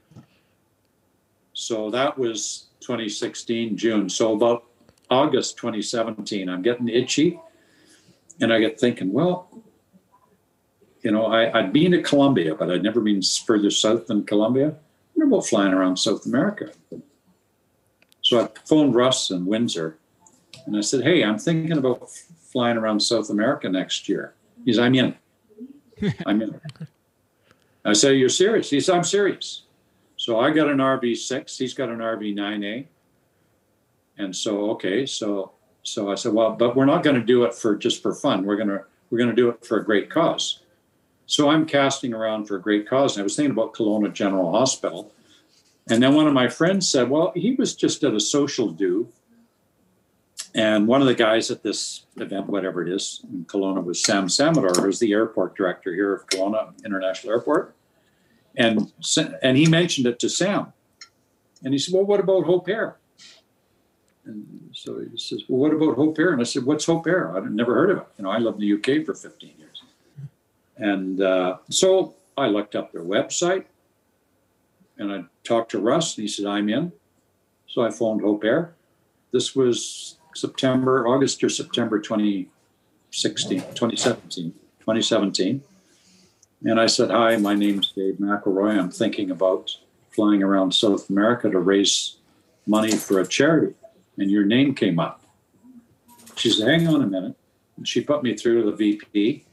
So that was 2016 June. So about August 2017, I'm getting itchy, and I get thinking, well, you know, I, I'd been to Colombia, but I'd never been further south than Colombia. What about flying around South America? So I phoned Russ in Windsor and I said, Hey, I'm thinking about flying around South America next year. He's, I'm in. I'm in. (laughs) I said, You're serious? He said, I'm serious. So I got an RV6, he's got an RV9A. And so, okay, so so I said, well, but we're not going to do it for just for fun. We're gonna we're gonna do it for a great cause. So I'm casting around for a great cause. And I was thinking about Kelowna General Hospital. And then one of my friends said, well, he was just at a social do. And one of the guys at this event, whatever it is, in Kelowna was Sam Samaddar, who's the airport director here of Kelowna International Airport. And, and he mentioned it to Sam. And he said, well, what about Hope Air? And so he says, well, what about Hope Air? And I said, what's Hope Air? I'd never heard of it. You know, I lived in the UK for 15 years. And uh, so I looked up their website and I talked to Russ and he said, I'm in. So I phoned Hope Air. This was September, August or September 2016, 2017, 2017. And I said, Hi, my name's Dave McElroy. I'm thinking about flying around South America to raise money for a charity. And your name came up. She said, Hang on a minute. And she put me through to the VP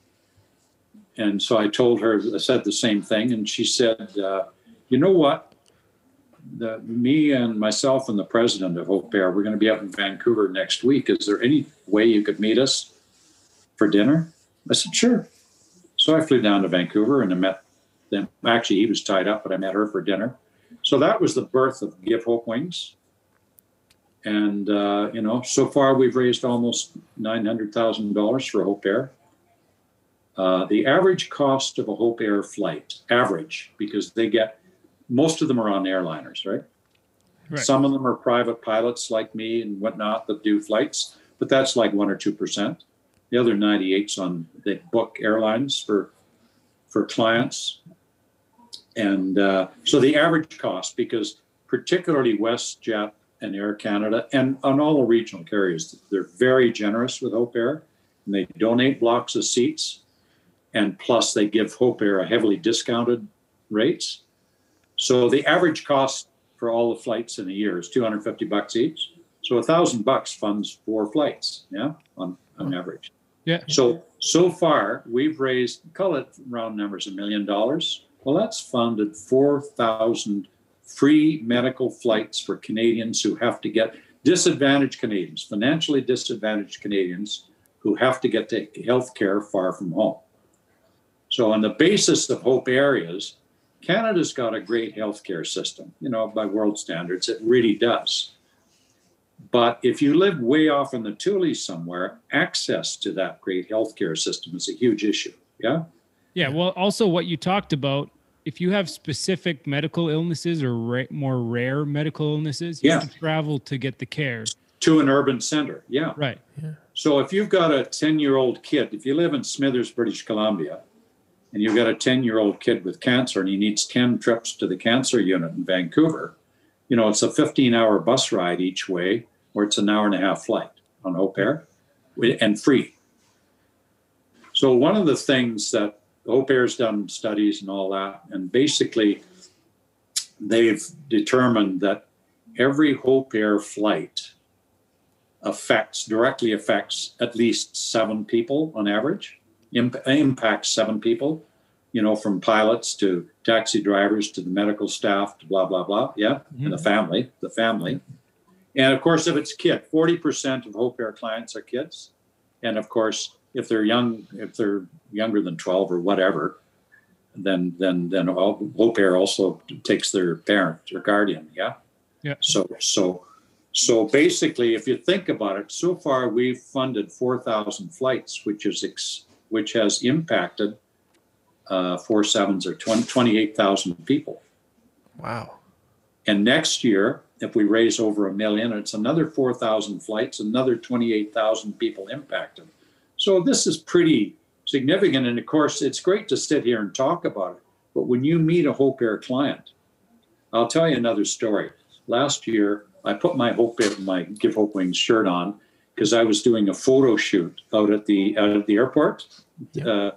and so I told her, I said the same thing, and she said, uh, "You know what? The, me and myself and the president of Hope Air, we're going to be out in Vancouver next week. Is there any way you could meet us for dinner?" I said, sure. So I flew down to Vancouver and I met them. Actually, he was tied up, but I met her for dinner. So that was the birth of Give Hope Wings. And, uh, you know, so far we've raised almost $900,000 for Hope Air. Uh, the average cost of a Hope Air flight, average, because they get, most of them are on airliners, right? Right. Some of them are private pilots like me and whatnot that do flights, but that's like one or two percent. The other 98's on they book airlines for for clients, and uh, so the average cost, because particularly WestJet and Air Canada and on all the regional carriers, they're very generous with Hope Air, and they donate blocks of seats, and plus they give Hope Air a heavily discounted rates. So the average cost for all the flights in a year is 250 bucks each. So a thousand bucks funds four flights, yeah, on, on average. Yeah. So so far we've raised, call it round numbers, a million dollars. Well, that's funded 4,000 free medical flights for Canadians who have to get disadvantaged Canadians, financially disadvantaged Canadians who have to get to health care far from home. So on the basis of Hope Areas, Canada's got a great healthcare system, you know, by world standards, it really does. But if you live way off in the Tules somewhere, access to that great healthcare system is a huge issue. Yeah. Yeah. Well, also what you talked about, if you have specific medical illnesses or ra- more rare medical illnesses, you Yeah. have to travel to get the care. To an urban center. Yeah. Right. Yeah. So if you've got a 10 year old kid, if you live in Smithers, British Columbia, and you've got a 10 year old kid with cancer and he needs 10 trips to the cancer unit in Vancouver, you know, it's a 15 hour bus ride each way, or it's an hour and a half flight on Hope Air and free. So, one of the things that Hope Air's done studies and all that, and basically they've determined that every Hope Air flight affects directly affects at least seven people on average imp- impacts seven people you know from pilots to taxi drivers to the medical staff to blah blah blah. Yeah and the mm-hmm. family the family. And of course if it's kid 40% of hope air clients are kids. And of course if they're young if they're younger than 12 or whatever then then then hope air also takes their parent or guardian yeah? Yeah. so so so basically, if you think about it, so far we've funded 4,000 flights, which is ex, which has impacted uh, four sevens or 20, 28,000 people. Wow. And next year, if we raise over a million, it's another 4,000 flights, another 28,000 people impacted. So this is pretty significant. And of course, it's great to sit here and talk about it. But when you meet a Hope Air client, I'll tell you another story. Last year, I put my Hope Air, my Give Hope Wings shirt on because I was doing a photo shoot out at the out at the airport Yeah. uh,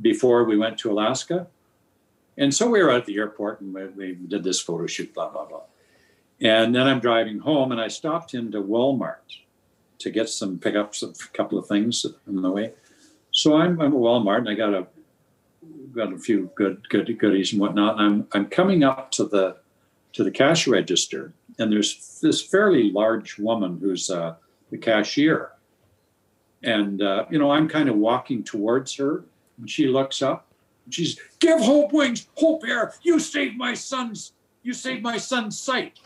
before we went to Alaska. And so we were at the airport and we, we did this photo shoot, blah, blah, blah. And then I'm driving home and I stopped into Walmart to get some, pick up some, a couple of things on the way. So I'm, I'm at Walmart and I got a, got a few good, good goodies and whatnot. And I'm, I'm coming up to the, to the cash register and there's this fairly large woman who's uh, the cashier. And, uh, you know, I'm kind of walking towards her and she looks up and she's, give Hope Wings, Hope Air, you saved my son's, you saved my son's sight.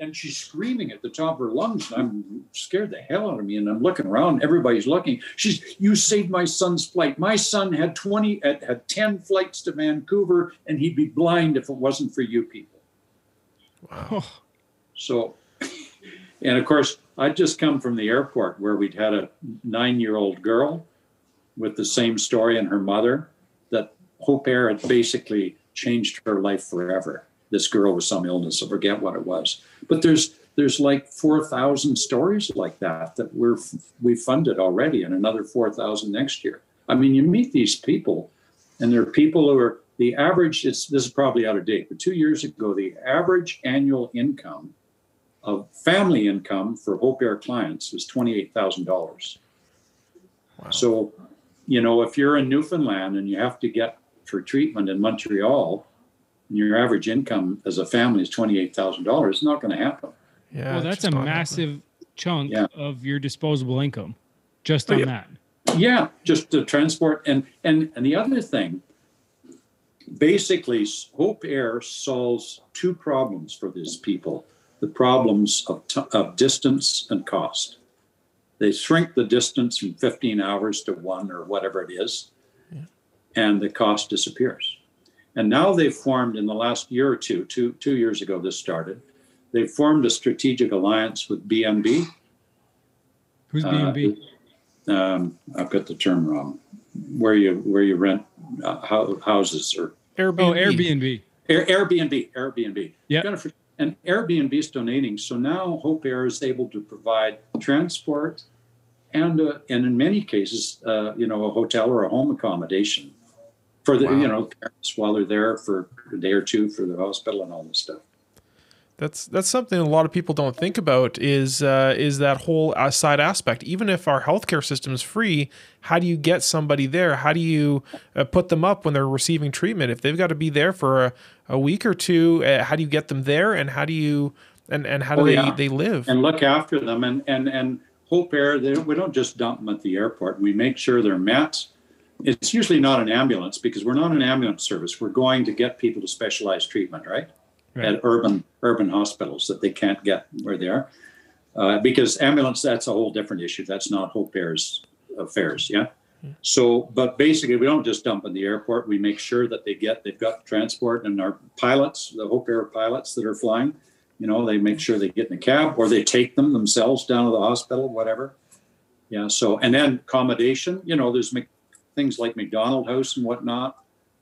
And she's screaming at the top of her lungs. And I'm scared the hell out of me. And I'm looking around, everybody's looking. She's, you saved my son's flight. My son had 20, had, had 10 flights to Vancouver and he'd be blind if it wasn't for you people. Wow. So, (laughs) and of course, I'd just come from the airport where we'd had a nine year old girl with the same story and her mother that Hope Air had basically changed her life forever. This girl with some illness, I forget what it was. But there's there's like 4,000 stories like that that we're we funded already and another 4,000 next year. I mean, you meet these people and there are people who are the average it's this is probably out of date, but 2 years ago the average annual income of family income for Hope Air clients was $28,000. Wow. So, you know, if you're in Newfoundland and you have to get for treatment in Montreal, and your average income as a family is $28,000, it's not going to happen. yeah. well, that's a not happening. massive chunk Yeah. of your disposable income just Oh, on yeah. that. Yeah, just the transport and and and the other thing, basically, Hope Air solves two problems for these people: the problems of t- of distance and cost. They shrink the distance from 15 hours to one or whatever it is, and the cost disappears. And now they've formed in the last year or two, two two years ago, this started. They've formed a strategic alliance with BNB. Who's Uh, B&B? um, I've got the term wrong. Where you where you rent uh, houses or Airbnb. oh, Airbnb. Air, Airbnb, Airbnb. Yeah. Gotta for- And Airbnb is donating, so now Hope Air is able to provide transport and uh, and in many cases, uh, you know, a hotel or a home accommodation for the Wow. you know parents while they're there for a day or two for the hospital and all this stuff. That's that's something a lot of people don't think about is uh, is that whole uh, side aspect. Even if our healthcare system is free, how do you get somebody there? How do you uh, put them up when they're receiving treatment? If they've got to be there for a, a week or two, uh, how do you get them there? And how do you and, and how do Oh, they, yeah. they live? and look after them. And and and Hope Air, they, we don't just dump them at the airport. We make sure they're met. It's usually not an ambulance because we're not an ambulance service. We're going to get people to specialized treatment, right? Right. At urban urban hospitals that they can't get where they are, uh, because ambulance that's a whole different issue. That's not Hope Air's affairs, yeah. So, but basically, we don't just dump in the airport. We make sure that they get they've got transport and our pilots, the Hope Air pilots that are flying, you know, they make sure they get in a cab or they take them themselves down to the hospital, whatever. Yeah. So, and then accommodation, you know, there's things like McDonald House and whatnot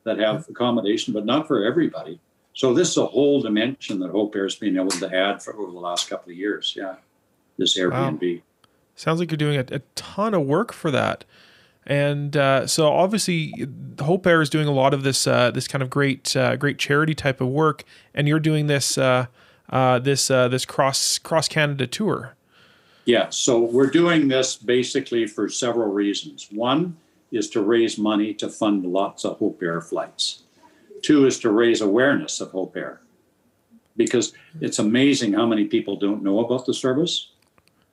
that have accommodation, but not for everybody. So this is a whole dimension that Hope Air has been able to add for over the last couple of years. Yeah. This Airbnb. Wow. Sounds like you're doing a, a ton of work for that. And uh, so obviously, Hope Air is doing a lot of this uh, this kind of great uh, great charity type of work, and you're doing this uh, uh, this uh, this cross cross Canada tour. Yeah, so we're doing this basically for several reasons. One is to raise money to fund lots of Hope Air flights. Two is to raise awareness of Hope Air because it's amazing how many people don't know about the service.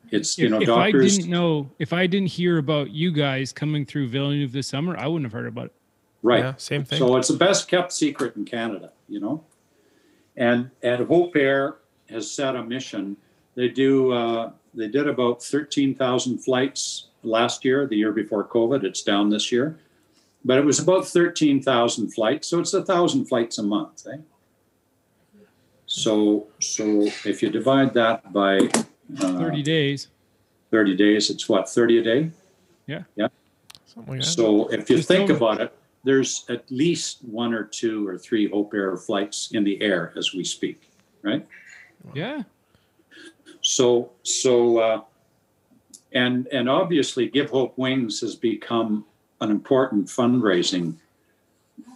It's, you If, know, if I doctors. didn't know, if I didn't hear about you guys coming through Villeneuve this summer, I wouldn't have heard about it. Right. Yeah, same thing. So it's the best kept secret in Canada, you know. And and Hope Air has set a mission. They do. Uh, they did about thirteen thousand flights last year. The year before COVID, it's down this year, but it was about thirteen thousand flights. So it's a thousand flights a month. Eh? So so if you divide that by uh, 30 days. 30 days, it's what 30 a day. Something like that. So if you Just think over. about it, there's at least one or two or three Hope Air flights in the air as we speak, right? Yeah. So so uh, and and obviously Give Hope Wings has become an important fundraising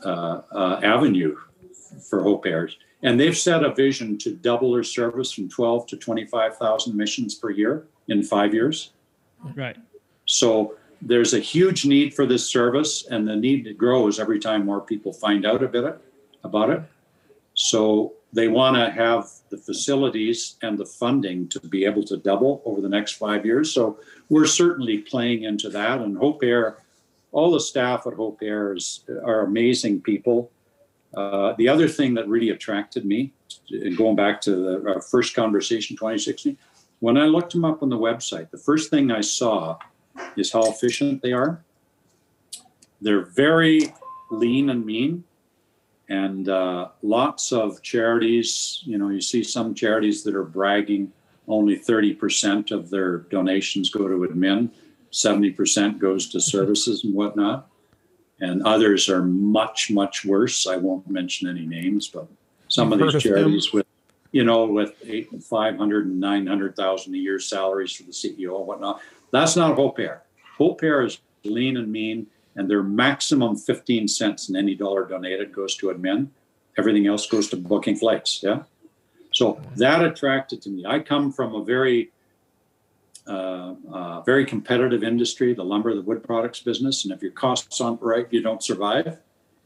uh, uh, avenue for Hope Airs. And they've set a vision to double their service from 12 to 25,000 missions per year in five years. Right. So there's a huge need for this service, and the need grows every time more people find out about it. About it. So they want to have the facilities and the funding to be able to double over the next five years. So we're certainly playing into that. And Hope Air, all the staff at Hope Air is, are amazing people. Uh, the other thing that really attracted me, and going back to the uh, first conversation, 2016, when I looked them up on the website, the first thing I saw is how efficient they are. They're very lean and mean, and uh, lots of charities. You know, you see some charities that are bragging only 30% of their donations go to admin, 70% goes to services and whatnot. And others are much, much worse. I won't mention any names, but some You've of these heard of them. charities with you know, with eight, 500 and 900,000 a year salaries for the CEO and whatnot. That's not Hope Air. Hope Air is lean and mean, and their maximum 15 cents in any dollar donated goes to admin. Everything else goes to booking flights. Yeah. So that attracted to me. I come from a very, Uh, uh, very competitive industry, the lumber, the wood products business. And if your costs aren't right, you don't survive.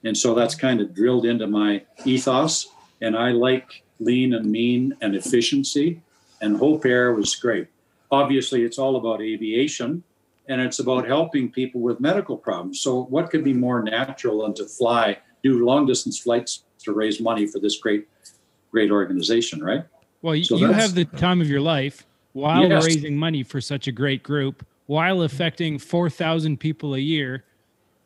And so that's kind of drilled into my ethos. And I like lean and mean and efficiency. And Hope Air was great. Obviously, it's all about aviation. and it's about helping people with medical problems. So, what could be more natural than to fly, do long distance flights to raise money for this great, great organization, right? Well, you, So you have the time of your life while Yes. raising money for such a great group, while affecting 4,000 people a year,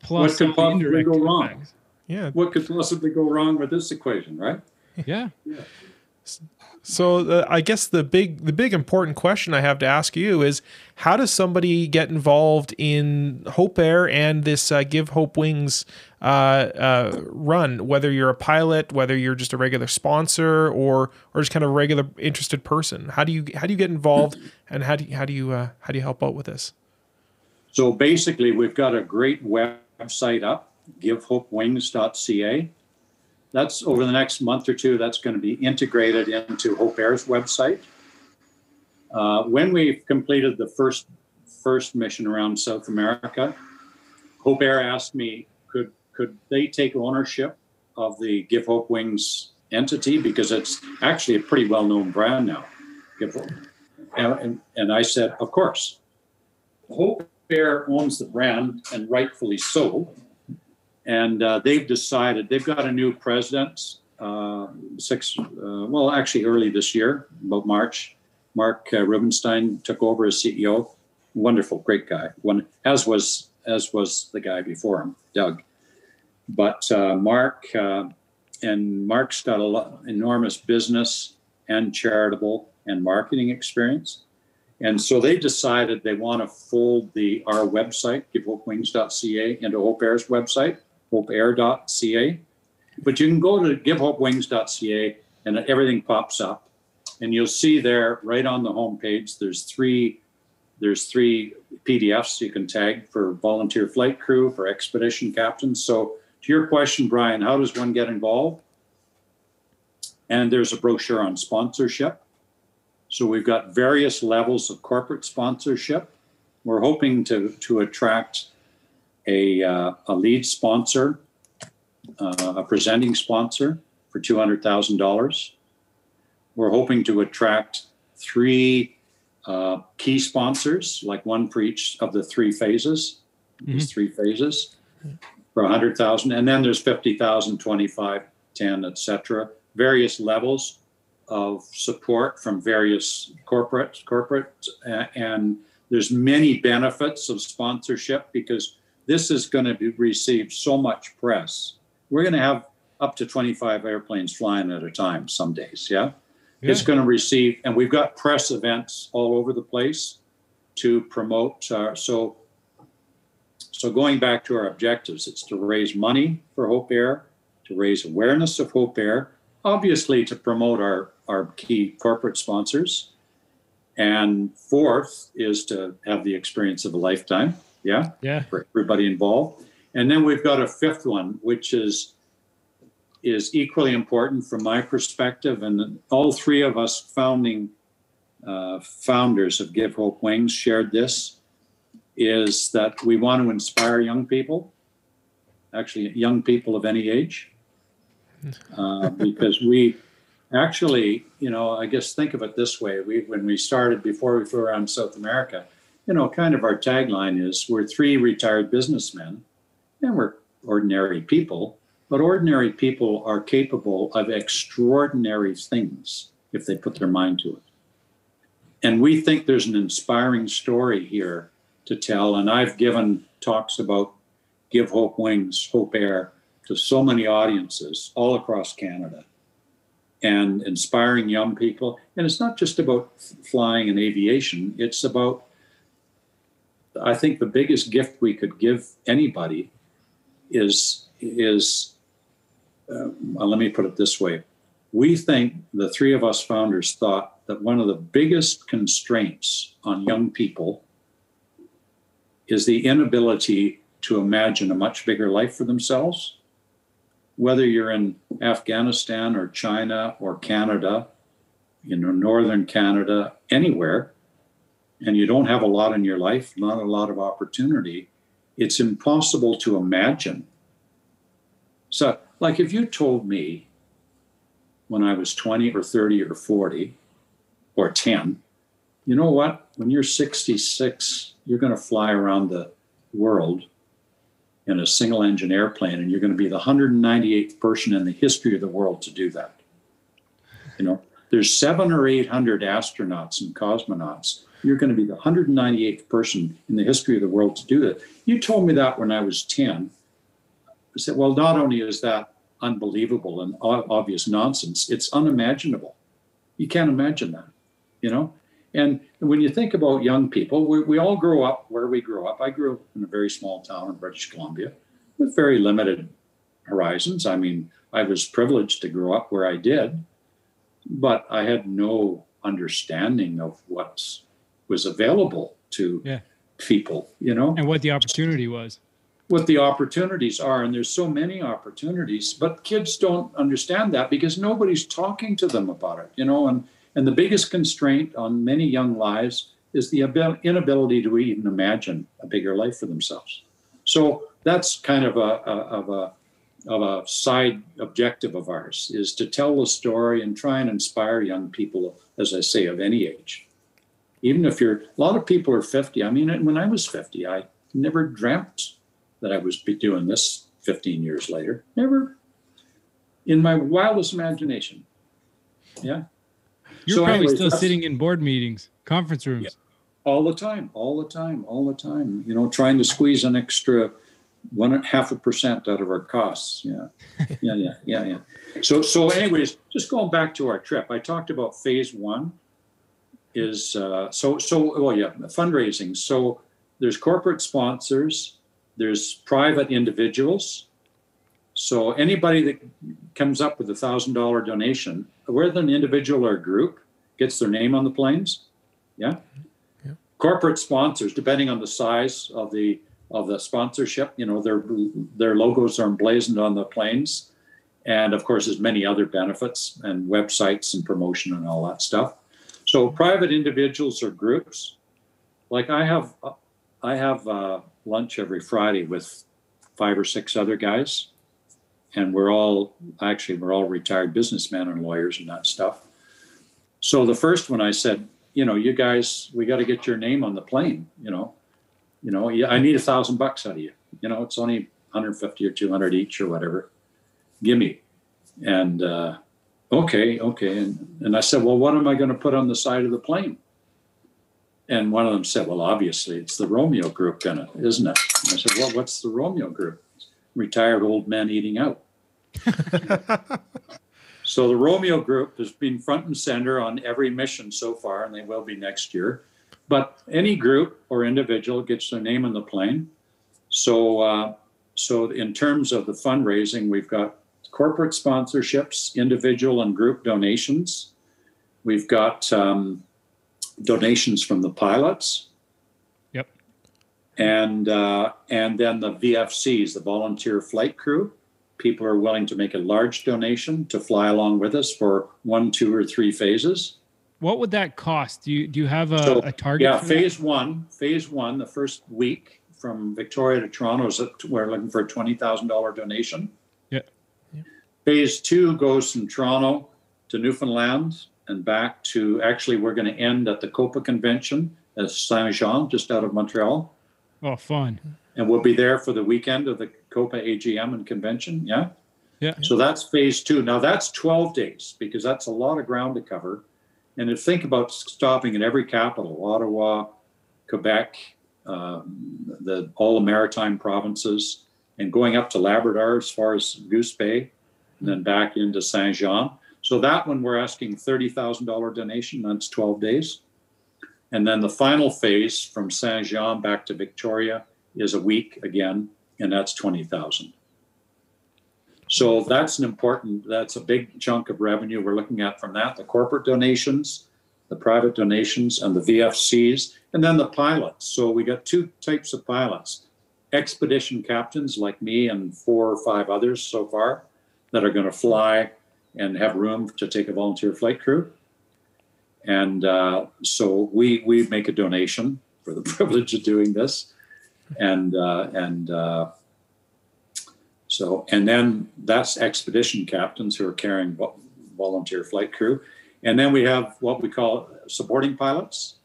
plus What could possibly indirect go wrong? effects. Yeah. What could possibly go wrong with this equation, right? Yeah. Yeah. So uh, I guess the big the big important question I have to ask you is how does somebody get involved in Hope Air and this uh, Give Hope Wings uh, uh, run? Whether you're a pilot, whether you're just a regular sponsor, or or just kind of a regular interested person, how do you how do you get involved, and how do you, how do you uh, how do you help out with this? So basically, we've got a great website up, givehopewings.ca. That's over the next month or two, that's going to be integrated into Hope Air's website. Uh, when we've completed the first first mission around South America, Hope Air asked me, could could they take ownership of the Give Hope Wings entity because it's actually a pretty well known brand now. Give Hope. And, and, and I said, of course. Hope Air owns the brand, and rightfully so. And uh, they've decided they've got a new president. Uh, six, uh, well, actually, early this year, about March. Mark uh, Rubenstein took over as CEO. Wonderful, great guy. One as was as was the guy before him, Doug. But uh, Mark and Mark's got a lot, enormous business and charitable and marketing experience. And so they decided they want to fold the our website, givehopewings.ca, into Hope Air's website, hopeair.ca. But you can go to givehopewings.ca and everything pops up. And you'll see there right on the homepage, there's three there's three PDFs you can tag for volunteer flight crew, for expedition captains. So to your question, Brian, how does one get involved? And there's a brochure on sponsorship. So we've got various levels of corporate sponsorship. We're hoping to, to attract a, uh, a lead sponsor, uh, a presenting sponsor for $200,000. We're hoping to attract three uh, key sponsors, like one for each of the three phases, these three phases for 100,000. And then there's 50,000, 25, 10, et cetera, various levels of support from various corporate corporate and there's many benefits of sponsorship because this is going to be, receive so much press we're going to have up to 25 airplanes flying at a time some days yeah, it's going to receive and we've got press events all over the place to promote uh, so so going back to our objectives it's to raise money for hope air to raise awareness of hope air obviously to promote our, our key corporate sponsors. And fourth is to have the experience of a lifetime. Yeah, Yeah. for everybody involved. And then we've got a fifth one, which is is equally important from my perspective. And all three of us founding uh, founders of Give Hope Wings shared this: is that we want to inspire young people, actually young people of any age, uh, because we actually, you know, I guess think of it this way: we when we started before we flew around South America, you know, kind of our tagline is we're three retired businessmen, and we're ordinary people, but ordinary people are capable of extraordinary things if they put their mind to it. And we think there's an inspiring story here to tell. And I've given talks about Give Hope Wings, Hope Air to so many audiences all across Canada and inspiring young people. And it's not just about flying and aviation, it's about, I think, the biggest gift we could give anybody is, is uh, well, let me put it this way. We think the three of us founders thought that one of the biggest constraints on young people is the inability to imagine a much bigger life for themselves whether you're in Afghanistan or China or Canada, you know, northern Canada, anywhere, and you don't have a lot in your life, not a lot of opportunity, it's impossible to imagine. So, like if you told me when I was 20 or 30 or 40 or 10 you know what? When you're 66, you're going to fly around the world in a single engine airplane, and you're going to be the 198th person in the history of the world to do that. You know, there's seven or 800 astronauts and cosmonauts. You're going to be the 198th person in the history of the world to do that. You told me that when I was 10. I said, well, not only is that unbelievable and obvious nonsense, it's unimaginable. You can't imagine that, you know? And when you think about young people, we, we all grow up where we grew up. I grew up in a very small town in British Columbia with very limited horizons. I mean, I was privileged to grow up where I did, but I had no understanding of what was available to yeah. people, you know? And what the opportunity was. What the opportunities are. And there's so many opportunities, but kids don't understand that because nobody's talking to them about it, you know? And and the biggest constraint on many young lives is the inability to even imagine a bigger life for themselves. So that's kind of a, a of a of a side objective of ours is to tell the story and try and inspire young people, as I say, of any age. Even if you're a lot of people are 50. I mean, when I was 50, I never dreamt that I was be doing this 15 years later. Never in my wildest imagination. Yeah. You're so probably anyways, still sitting in board meetings, conference rooms. Yeah, all the time, all the time, all the time. You know, trying to squeeze an extra one and half a percent out of our costs. Yeah, (laughs) yeah, yeah, yeah, yeah. So, so, anyways, just going back to our trip, I talked about phase one. Is uh, so so. Well, yeah, fundraising. So there's corporate sponsors, there's private individuals. So anybody that comes up with a thousand dollar donation, whether an individual or group, gets their name on the planes. Yeah? yeah. Corporate sponsors, depending on the size of the of the sponsorship, you know, their their logos are emblazoned on the planes. And of course, there's many other benefits and websites and promotion and all that stuff. So private individuals or groups, like I have, I have uh, lunch every Friday with five or six other guys and we're all actually we're all retired businessmen and lawyers and that stuff. So the first one I said, you know, you guys, we got to get your name on the plane. You know, you know, I need a thousand bucks out of you. You know, it's only 150 or 200 each or whatever. Give me. And uh, okay, okay. And and I said, well, what am I going to put on the side of the plane? And one of them said, well, obviously it's the Romeo Group in it, isn't it? And I said, well, what's the Romeo Group? Retired old men eating out. (laughs) so the Romeo Group has been front and center on every mission so far, and they will be next year. But any group or individual gets their name on the plane. So, uh, so in terms of the fundraising, we've got corporate sponsorships, individual and group donations. We've got um, donations from the pilots. Yep. And uh, and then the VFCs, the volunteer flight crew people are willing to make a large donation to fly along with us for one, two, or three phases. What would that cost? Do you do you have a, so, a target? Yeah, phase that? one, phase one, the first week from Victoria to Toronto is that we're looking for a twenty thousand dollar donation. Phase two goes from Toronto to Newfoundland and back to actually we're going to end at the COPA convention at Saint Jean, just out of Montreal. Oh, fun! And we'll be there for the weekend of the COPA AGM and convention. Yeah. Yeah. So that's phase two. Now that's 12 days because that's a lot of ground to cover. And to think about stopping in every capital, Ottawa, Quebec, um, the all the maritime provinces, and going up to Labrador as far as Goose Bay, and then back into Saint Jean. So that one we're asking thirty thousand dollar donation. That's twelve days, and then the final phase from Saint Jean back to Victoria is a week again, and that's 20,000. So that's an important, that's a big chunk of revenue we're looking at from that. The corporate donations, the private donations, and the VFCs, and then the pilots. So we got two types of pilots expedition captains like me and four or five others so far that are going to fly and have room to take a volunteer flight crew. And uh, so we, we make a donation for the (laughs) privilege of doing this and uh, and uh, so and then that's expedition captains who are carrying volunteer flight crew, and then we have what we call supporting pilots,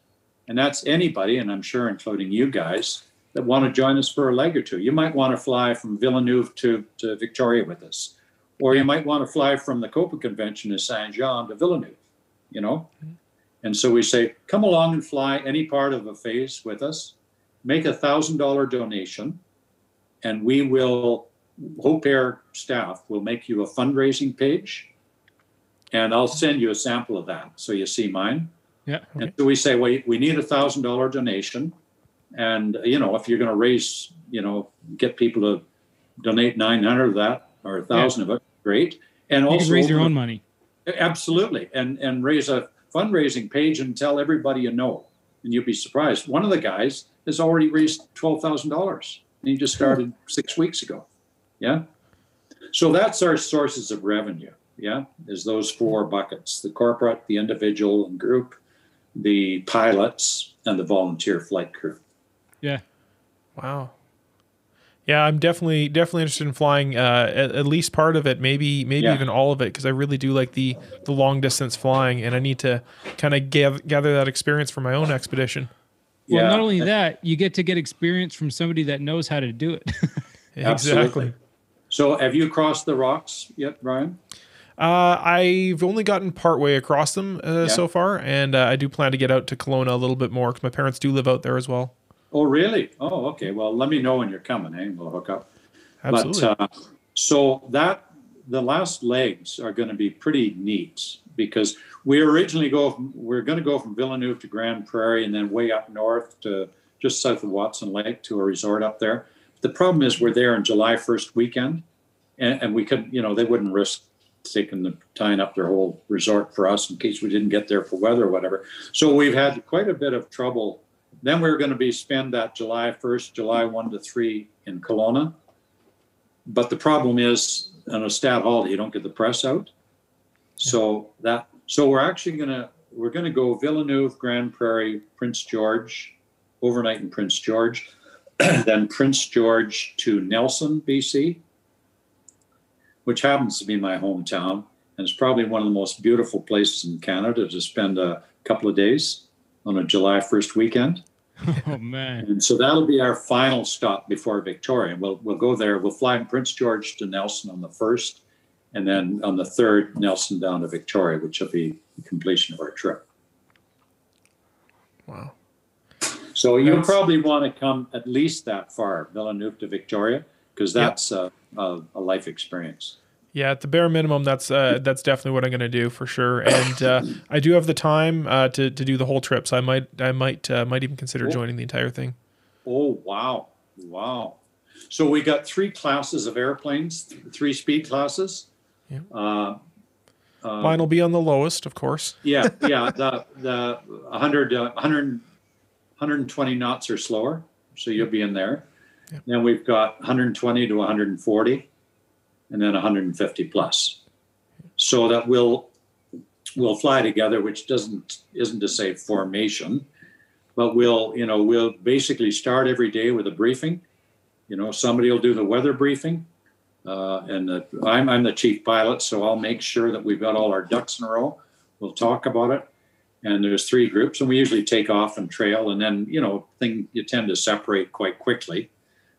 And that's anybody, and I'm sure including you guys, that want to join us for a leg or two. You might want to fly from Villeneuve to, to Victoria with us, or you might want to fly from the COPA convention in Saint Jean to Villeneuve, you know? Mm-hmm. And so we say, come along and fly any part of a phase with us, make a thousand dollar donation, and we will, Hope Air staff will make you a fundraising page. And I'll send you a sample of that. So you see mine. Yeah. And so we say, well, we need a thousand dollar donation. And, you know, if you're going to raise, you know, get people to donate 900 of that or a thousand of it, great. And You also can raise your open own money. Absolutely. And and raise a fundraising page and tell everybody you know. And you'll be surprised. One of the guys has already raised twelve thousand dollars. And he just started six weeks ago. Yeah. So that's our sources of revenue. Yeah. Is those four buckets. The corporate, the individual and group, the pilots, and the volunteer flight crew. Yeah. Wow. Yeah, I'm definitely definitely interested in flying uh, at, at least part of it, maybe maybe Yeah. even all of it, because I really do like the the long distance flying, and I need to kind of gather, gather that experience for my own expedition. Well, Yeah. not only that, you get to get experience from somebody that knows how to do it. (laughs) Absolutely. Exactly. So have you crossed the rocks yet, Brian? Uh, I've only gotten partway across them uh, Yeah. so far, and uh, I do plan to get out to Kelowna a little bit more because my parents do live out there as well. Oh, really? Oh, okay. Well, let me know when you're coming, eh? We'll hook up. Absolutely. But uh, so that the last legs are going to be pretty neat because we originally go from, we're going to go from Villeneuve to Grande Prairie and then way up north to just south of Watson Lake to a resort up there. The problem is we're there in July 1st weekend and, and we could, you know, they wouldn't risk taking the tying up their whole resort for us in case we didn't get there for weather or whatever. So we've had quite a bit of trouble. Then we're going to be spend that July 1st, July 1 to 3 in Kelowna. But the problem is on a stat holiday, you don't get the press out. So that so we're actually gonna we're gonna go Villeneuve, Grande Prairie, Prince George, overnight in Prince George, (clears throat) then Prince George to Nelson, BC, which happens to be my hometown, and it's probably one of the most beautiful places in Canada to spend a couple of days on a July 1st weekend. (laughs) oh man. And so that'll be our final stop before Victoria. We'll we'll go there. We'll fly from Prince George to Nelson on the first, and then on the third, Nelson down to Victoria, which will be the completion of our trip. wow. So you'll probably want to come at least that far, Villeneuve to Victoria, because that's a, a, a life experience. Yeah, at the bare minimum, that's uh, that's definitely what I'm going to do for sure. And uh, I do have the time uh, to to do the whole trip, so I might I might uh, might even consider Cool. joining the entire thing. Oh wow, wow! So we got three classes of airplanes, th- three speed classes. Yeah. Uh, uh, Mine will be on the lowest, of course. Yeah, (laughs) yeah. The the 100, uh, 100 120 knots or slower, so you'll be in there. Yeah. Then we've got 120 to 140, and then 150 plus. So that we'll we'll fly together, which doesn't isn't to say formation, but we'll you know we'll basically start every day with a briefing. You know, somebody will do the weather briefing. Uh, and the, I'm, I'm the chief pilot, so I'll make sure that we've got all our ducks in a row. We'll talk about it. And there's three groups, and we usually take off and trail, and then you know, thing you tend to separate quite quickly.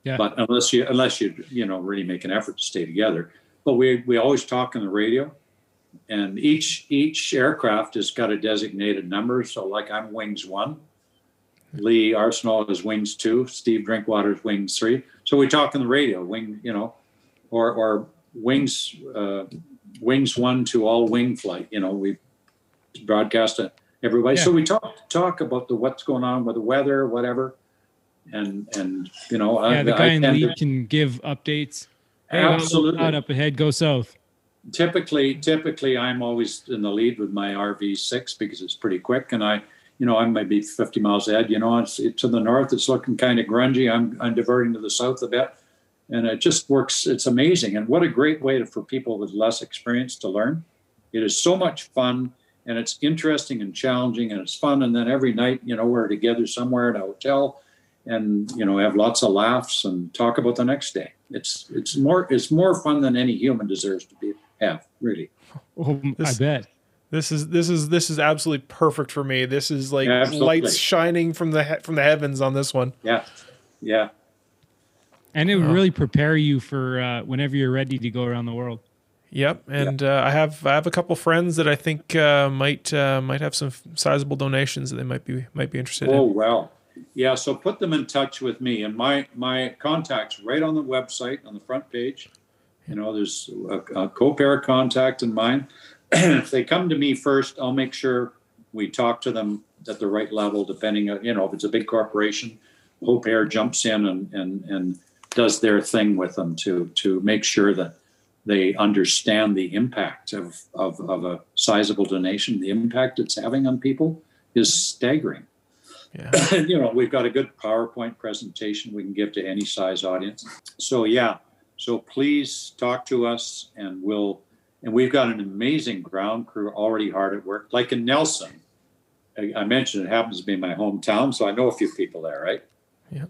Yeah. But unless you unless you you know really make an effort to stay together, but we we always talk on the radio, and each each aircraft has got a designated number. So like I'm wings one, Lee Arsenault is wings two, Steve Drinkwater is wings three. So we talk on the radio, wing you know, or or wings uh, wings one to all wing flight. You know we broadcast it everybody. So we talk talk about the what's going on with the weather, whatever, and and you know I- Yeah, the I guy in tend to- lead can give updates. Hey, got a little Absolutely. up. Ahead, go south. typically typically i'm always in the lead with my rv6 because it's pretty quick. And i you know i might be 50 miles ahead. You know it's, it's to the north. It's looking kind of grungy. I'm i'm diverting to the south a bit. And it just works. It's amazing. And what a great way to, for people with less experience to learn. It is so much fun and it's interesting and challenging and it's fun. And then every night you know we're together somewhere at a hotel and you know have lots of laughs and talk about the next day it's it's more it's more fun than any human deserves to be have really Oh, I This- bet. This is this is this is absolutely perfect for me. This is like Absolutely. lights shining from the he- from the heavens on this one. Yeah, yeah. And it would Oh. really prepare you for uh, whenever you're ready to go around the world. Yep, and uh, I have I have a couple friends that I think uh, might uh, might have some sizable donations that they might be might be interested Oh in. well, yeah. So put them in touch with me, and my my contacts right on the website on the front page. You know, there's a, a Hope Air contact in mine. (clears throat) if they come to me first, I'll make sure we talk to them at the right level. Depending on you know, if it's a big corporation, Hope Air jumps in and and and does their thing with them to to make sure that they understand the impact of, of, of a sizable donation. The impact it's having on people is staggering. Yeah. (coughs) you know, we've got a good PowerPoint presentation we can give to any size audience. So yeah, so please talk to us and we'll and we've got an amazing ground crew already hard at work. Like in Nelson, I, I mentioned it happens to be my hometown, so I know a few people there, right? Yeah.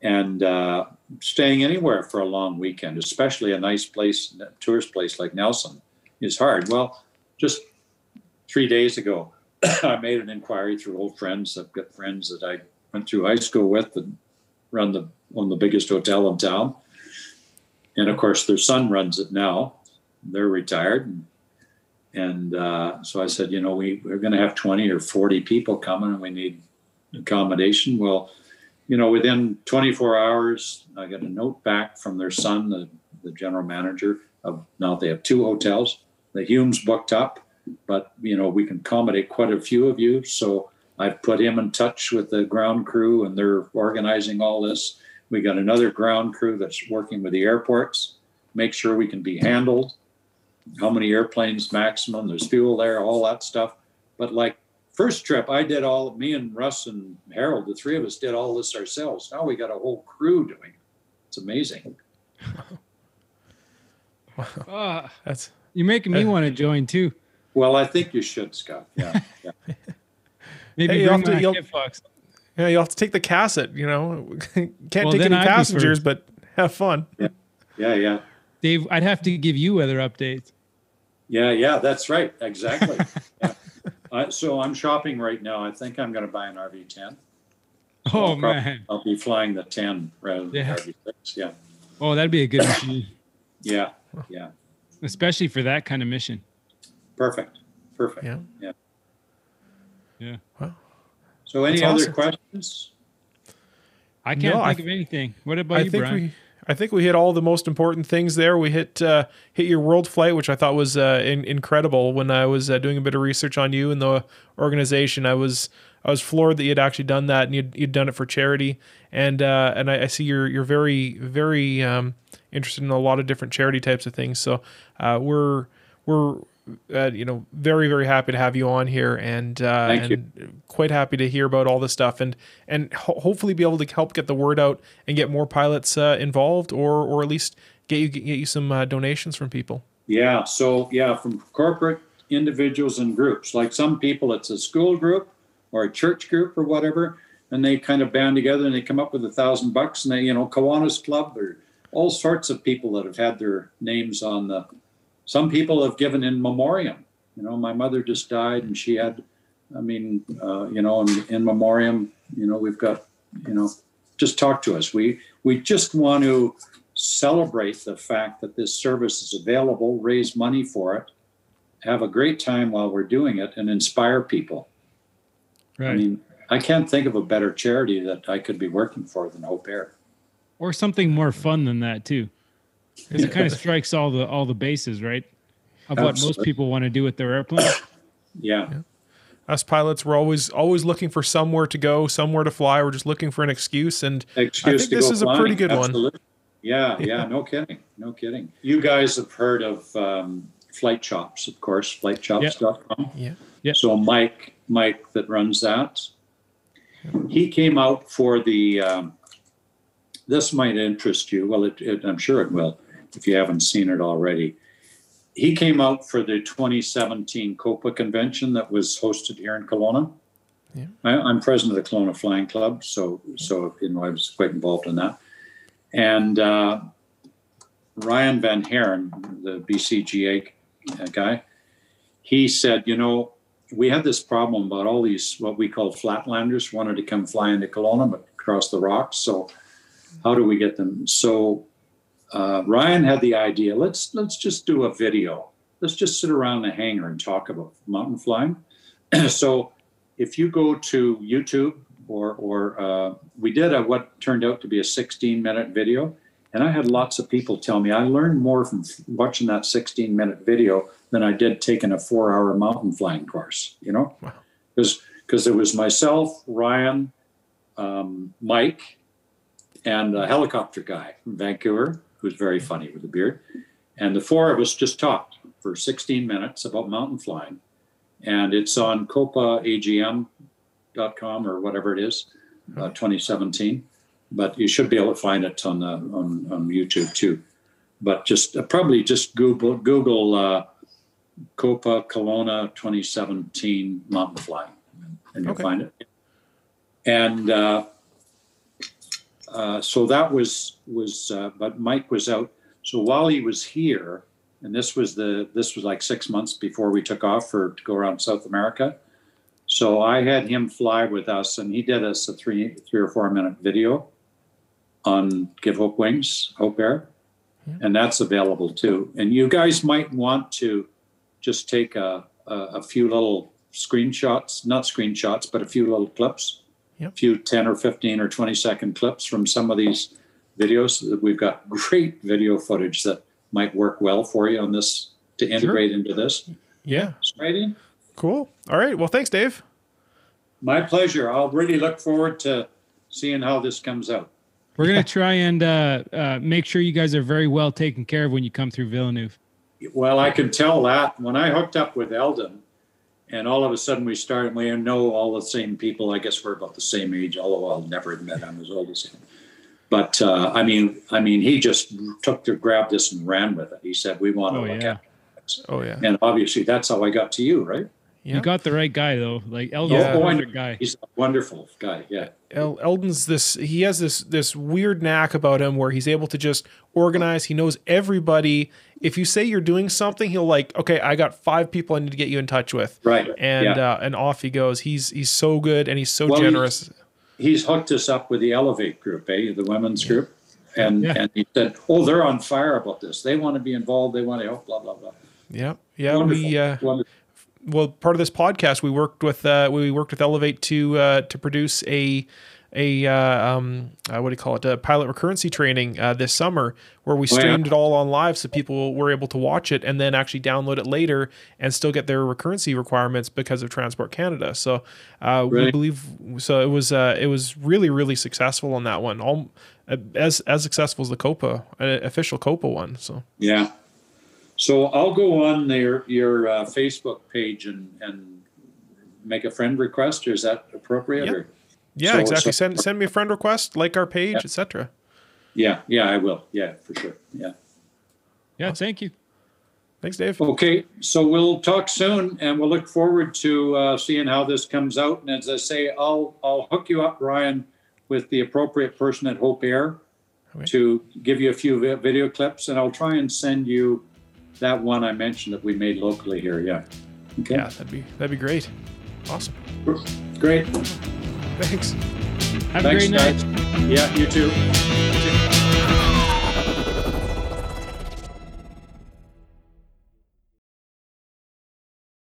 And uh, staying anywhere for a long weekend, especially a nice place, tourist place like Nelson, is hard. Well, just three days ago, (coughs) I made an inquiry through old friends. I've got friends that I went through high school with and run the one of the biggest hotel in town. And of course, their son runs it now. They're retired, and, and uh, so I said, you know, we we're going to have twenty or forty people coming, and we need accommodation. Well, you know, within 24 hours, I got a note back from their son, the, the general manager of now they have two hotels. The Humes booked up, but you know, we can accommodate quite a few of you. So I've put him in touch with the ground crew and they're organizing all this. We got another ground crew that's working with the airports, make sure we can be handled. How many airplanes maximum? There's fuel there, all that stuff. But like first trip, I did all me and Russ and Harold, the three of us did all this ourselves. Now we got a whole crew doing it. It's amazing. Uh, (laughs) That's you're making me (laughs) Uh, want to join too. Well, I think you should, Scott. Yeah. yeah. (laughs) Maybe Hey, you'll have to- you'll- box. yeah. You'll have to take the cassette. You know, (laughs) can't Well, take any I'd passengers, but have fun. Yeah, yeah. Dave, I'd have to give you weather updates. Yeah, yeah, that's right. Exactly. (laughs) yeah. Uh, so I'm shopping right now. I think I'm going to buy an RV10. Oh I'll prob- man. I'll be flying the 10 rather than Yeah. the RV6. Yeah, Oh, that'd be a good (coughs) machine, yeah, yeah. especially for that kind of mission. Perfect, perfect. Yeah. yeah. Yeah. Wow. So any That's other awesome. questions? I can't No, I think of anything. What about I you, think Brian? we I think we hit all the most important things there. We hit uh, hit your world flight, which I thought was uh, in, incredible. When I was uh, doing a bit of research on you and the organization, I was I was floored that you'd actually done that and you'd, you'd done it for charity. And uh, and I, I see you're you're very very um, interested in a lot of different charity types of things. So uh, we're we're uh, you know very very happy to have you on here and uh, Thank you. and quite happy to hear about all this stuff and and ho- hopefully be able to help get the word out and get more pilots uh, involved or or at least get you get you some uh, donations from people. Yeah. So yeah, from corporate individuals and groups. Like some people, it's a school group or a church group or whatever, and they kind of band together and they come up with a thousand bucks, and they, you know, Kiwanis Club or all sorts of people that have had their names on the. Some people have given in memoriam. You know, my mother just died, and she had, I mean, uh, you know, in, in memoriam, you know, we've got, you know, just talk to us. We we just want to celebrate the fact that this service is available, raise money for it, have a great time while we're doing it, and inspire people. right. I mean, I can't think of a better charity that I could be working for than Hope Air. or something more fun than that too. Because it kind of strikes all the all the bases, right? Of what most people want to do with their airplane. Yeah, Us pilots, we're always always looking for somewhere to go, somewhere to fly. We're just looking for an excuse and excuse think to this go is a pretty flying. good one. Absolutely. (laughs) Yeah, yeah, no kidding, no kidding. You guys have heard of um, Flight Chops, of course, flightchops.com. yeah. Yeah. So Mike, Mike that runs that, he came out for the. Um, this might interest you. Well, it, it, I'm sure it will if you haven't seen it already. He came out for the 2017 COPA convention that was hosted here in Kelowna. Yeah. I, I'm president of the Kelowna Flying Club, so so you know I was quite involved in that. And uh, Ryan Van Haren, the BCGA guy, he said, you know, we had this problem about all these what we call flatlanders wanted to come fly into Kelowna but across the rocks. So how do we get them? So uh, Ryan had the idea. Let's let's just do a video. Let's just sit around the hangar and talk about mountain flying. (clears throat) so if you go to YouTube or or uh, we did a what turned out to be a 16 minute video, and I had lots of people tell me I learned more from watching that 16 minute video than I did taking a four hour mountain flying course. You know, because wow. because it was myself, Ryan, um, Mike, and a helicopter guy from Vancouver who's very funny with a beard, and the four of us just talked for 16 minutes about mountain flying, and it's on copaagm.com or whatever it is, uh, 2017. But you should be able to find it on uh, on, on YouTube too. But just uh, probably just Google Google uh, Copa Kelowna 2017 mountain flying, and you'll okay. find it. And uh, so that was was, uh, but Mike was out. So while he was here, and this was the this was like six months before we took off for to go around South America. So I had him fly with us, and he did us a three three or four minute video on Give Hope Wings, Hope Air, yeah. and that's available too. And you guys might want to just take a, a, a few little screenshots, not screenshots, but a few little clips, yep. a few 10 or 15 or 20 second clips from some of these videos. that We've got great video footage that might work well for you on this to integrate sure. into this. Yeah. Exciting. Cool. All right. Well, thanks, Dave. My pleasure. I'll really look forward to seeing how this comes out. We're gonna try and uh, uh, make sure you guys are very well taken care of when you come through Villeneuve. Well, I can tell that when I hooked up with Eldon, and all of a sudden we started. We know all the same people. I guess we're about the same age, although I'll never admit I'm as old as him. But uh, I mean, I mean, he just took to grab this and ran with it. He said, "We want to oh, look yeah. at." This. Oh yeah. And obviously, that's how I got to you, right? Yeah. You got the right guy though. Like Eldon's yeah. a guy. He's a wonderful guy. Yeah. El- Eldon's this. He has this this weird knack about him where he's able to just organize. He knows everybody. If you say you're doing something, he'll like, okay, I got five people I need to get you in touch with. Right. And yeah. uh, and off he goes. He's he's so good and he's so well, generous. He's, he's, hooked us up with the Elevate group, eh? The women's group. And yeah. and he said, oh, they're on fire about this. They want to be involved. They want to help. Blah blah blah. Yeah. Yeah. Wonderful. We. Uh, Wonderful well, part of this podcast, we worked with uh, we worked with Elevate to uh, to produce a a uh, um, uh, what do you call it a pilot recurrency training uh, this summer where we streamed oh, yeah. it all on live so people were able to watch it and then actually download it later and still get their recurrency requirements because of Transport Canada. So uh, we believe so it was uh, it was really really successful on that one, all as as successful as the Copa official Copa one. So yeah. So I'll go on their your uh, Facebook page and and make a friend request. Or is that appropriate? Yep. Yeah, so, exactly. So, send send me a friend request, like our page, yeah. etc. Yeah, yeah, I will. Yeah, for sure. Yeah. Yeah, thank you. Thanks, Dave. Okay, so we'll talk soon, and we'll look forward to uh, seeing how this comes out. And as I say, I'll I'll hook you up, Ryan, with the appropriate person at Hope Air okay. to give you a few video clips, and I'll try and send you that one I mentioned that we made locally here. Yeah. Okay. Yeah, that'd be that'd be great. Awesome. Great. Thanks. Have Thanks, a great night. Guys. Yeah, you too.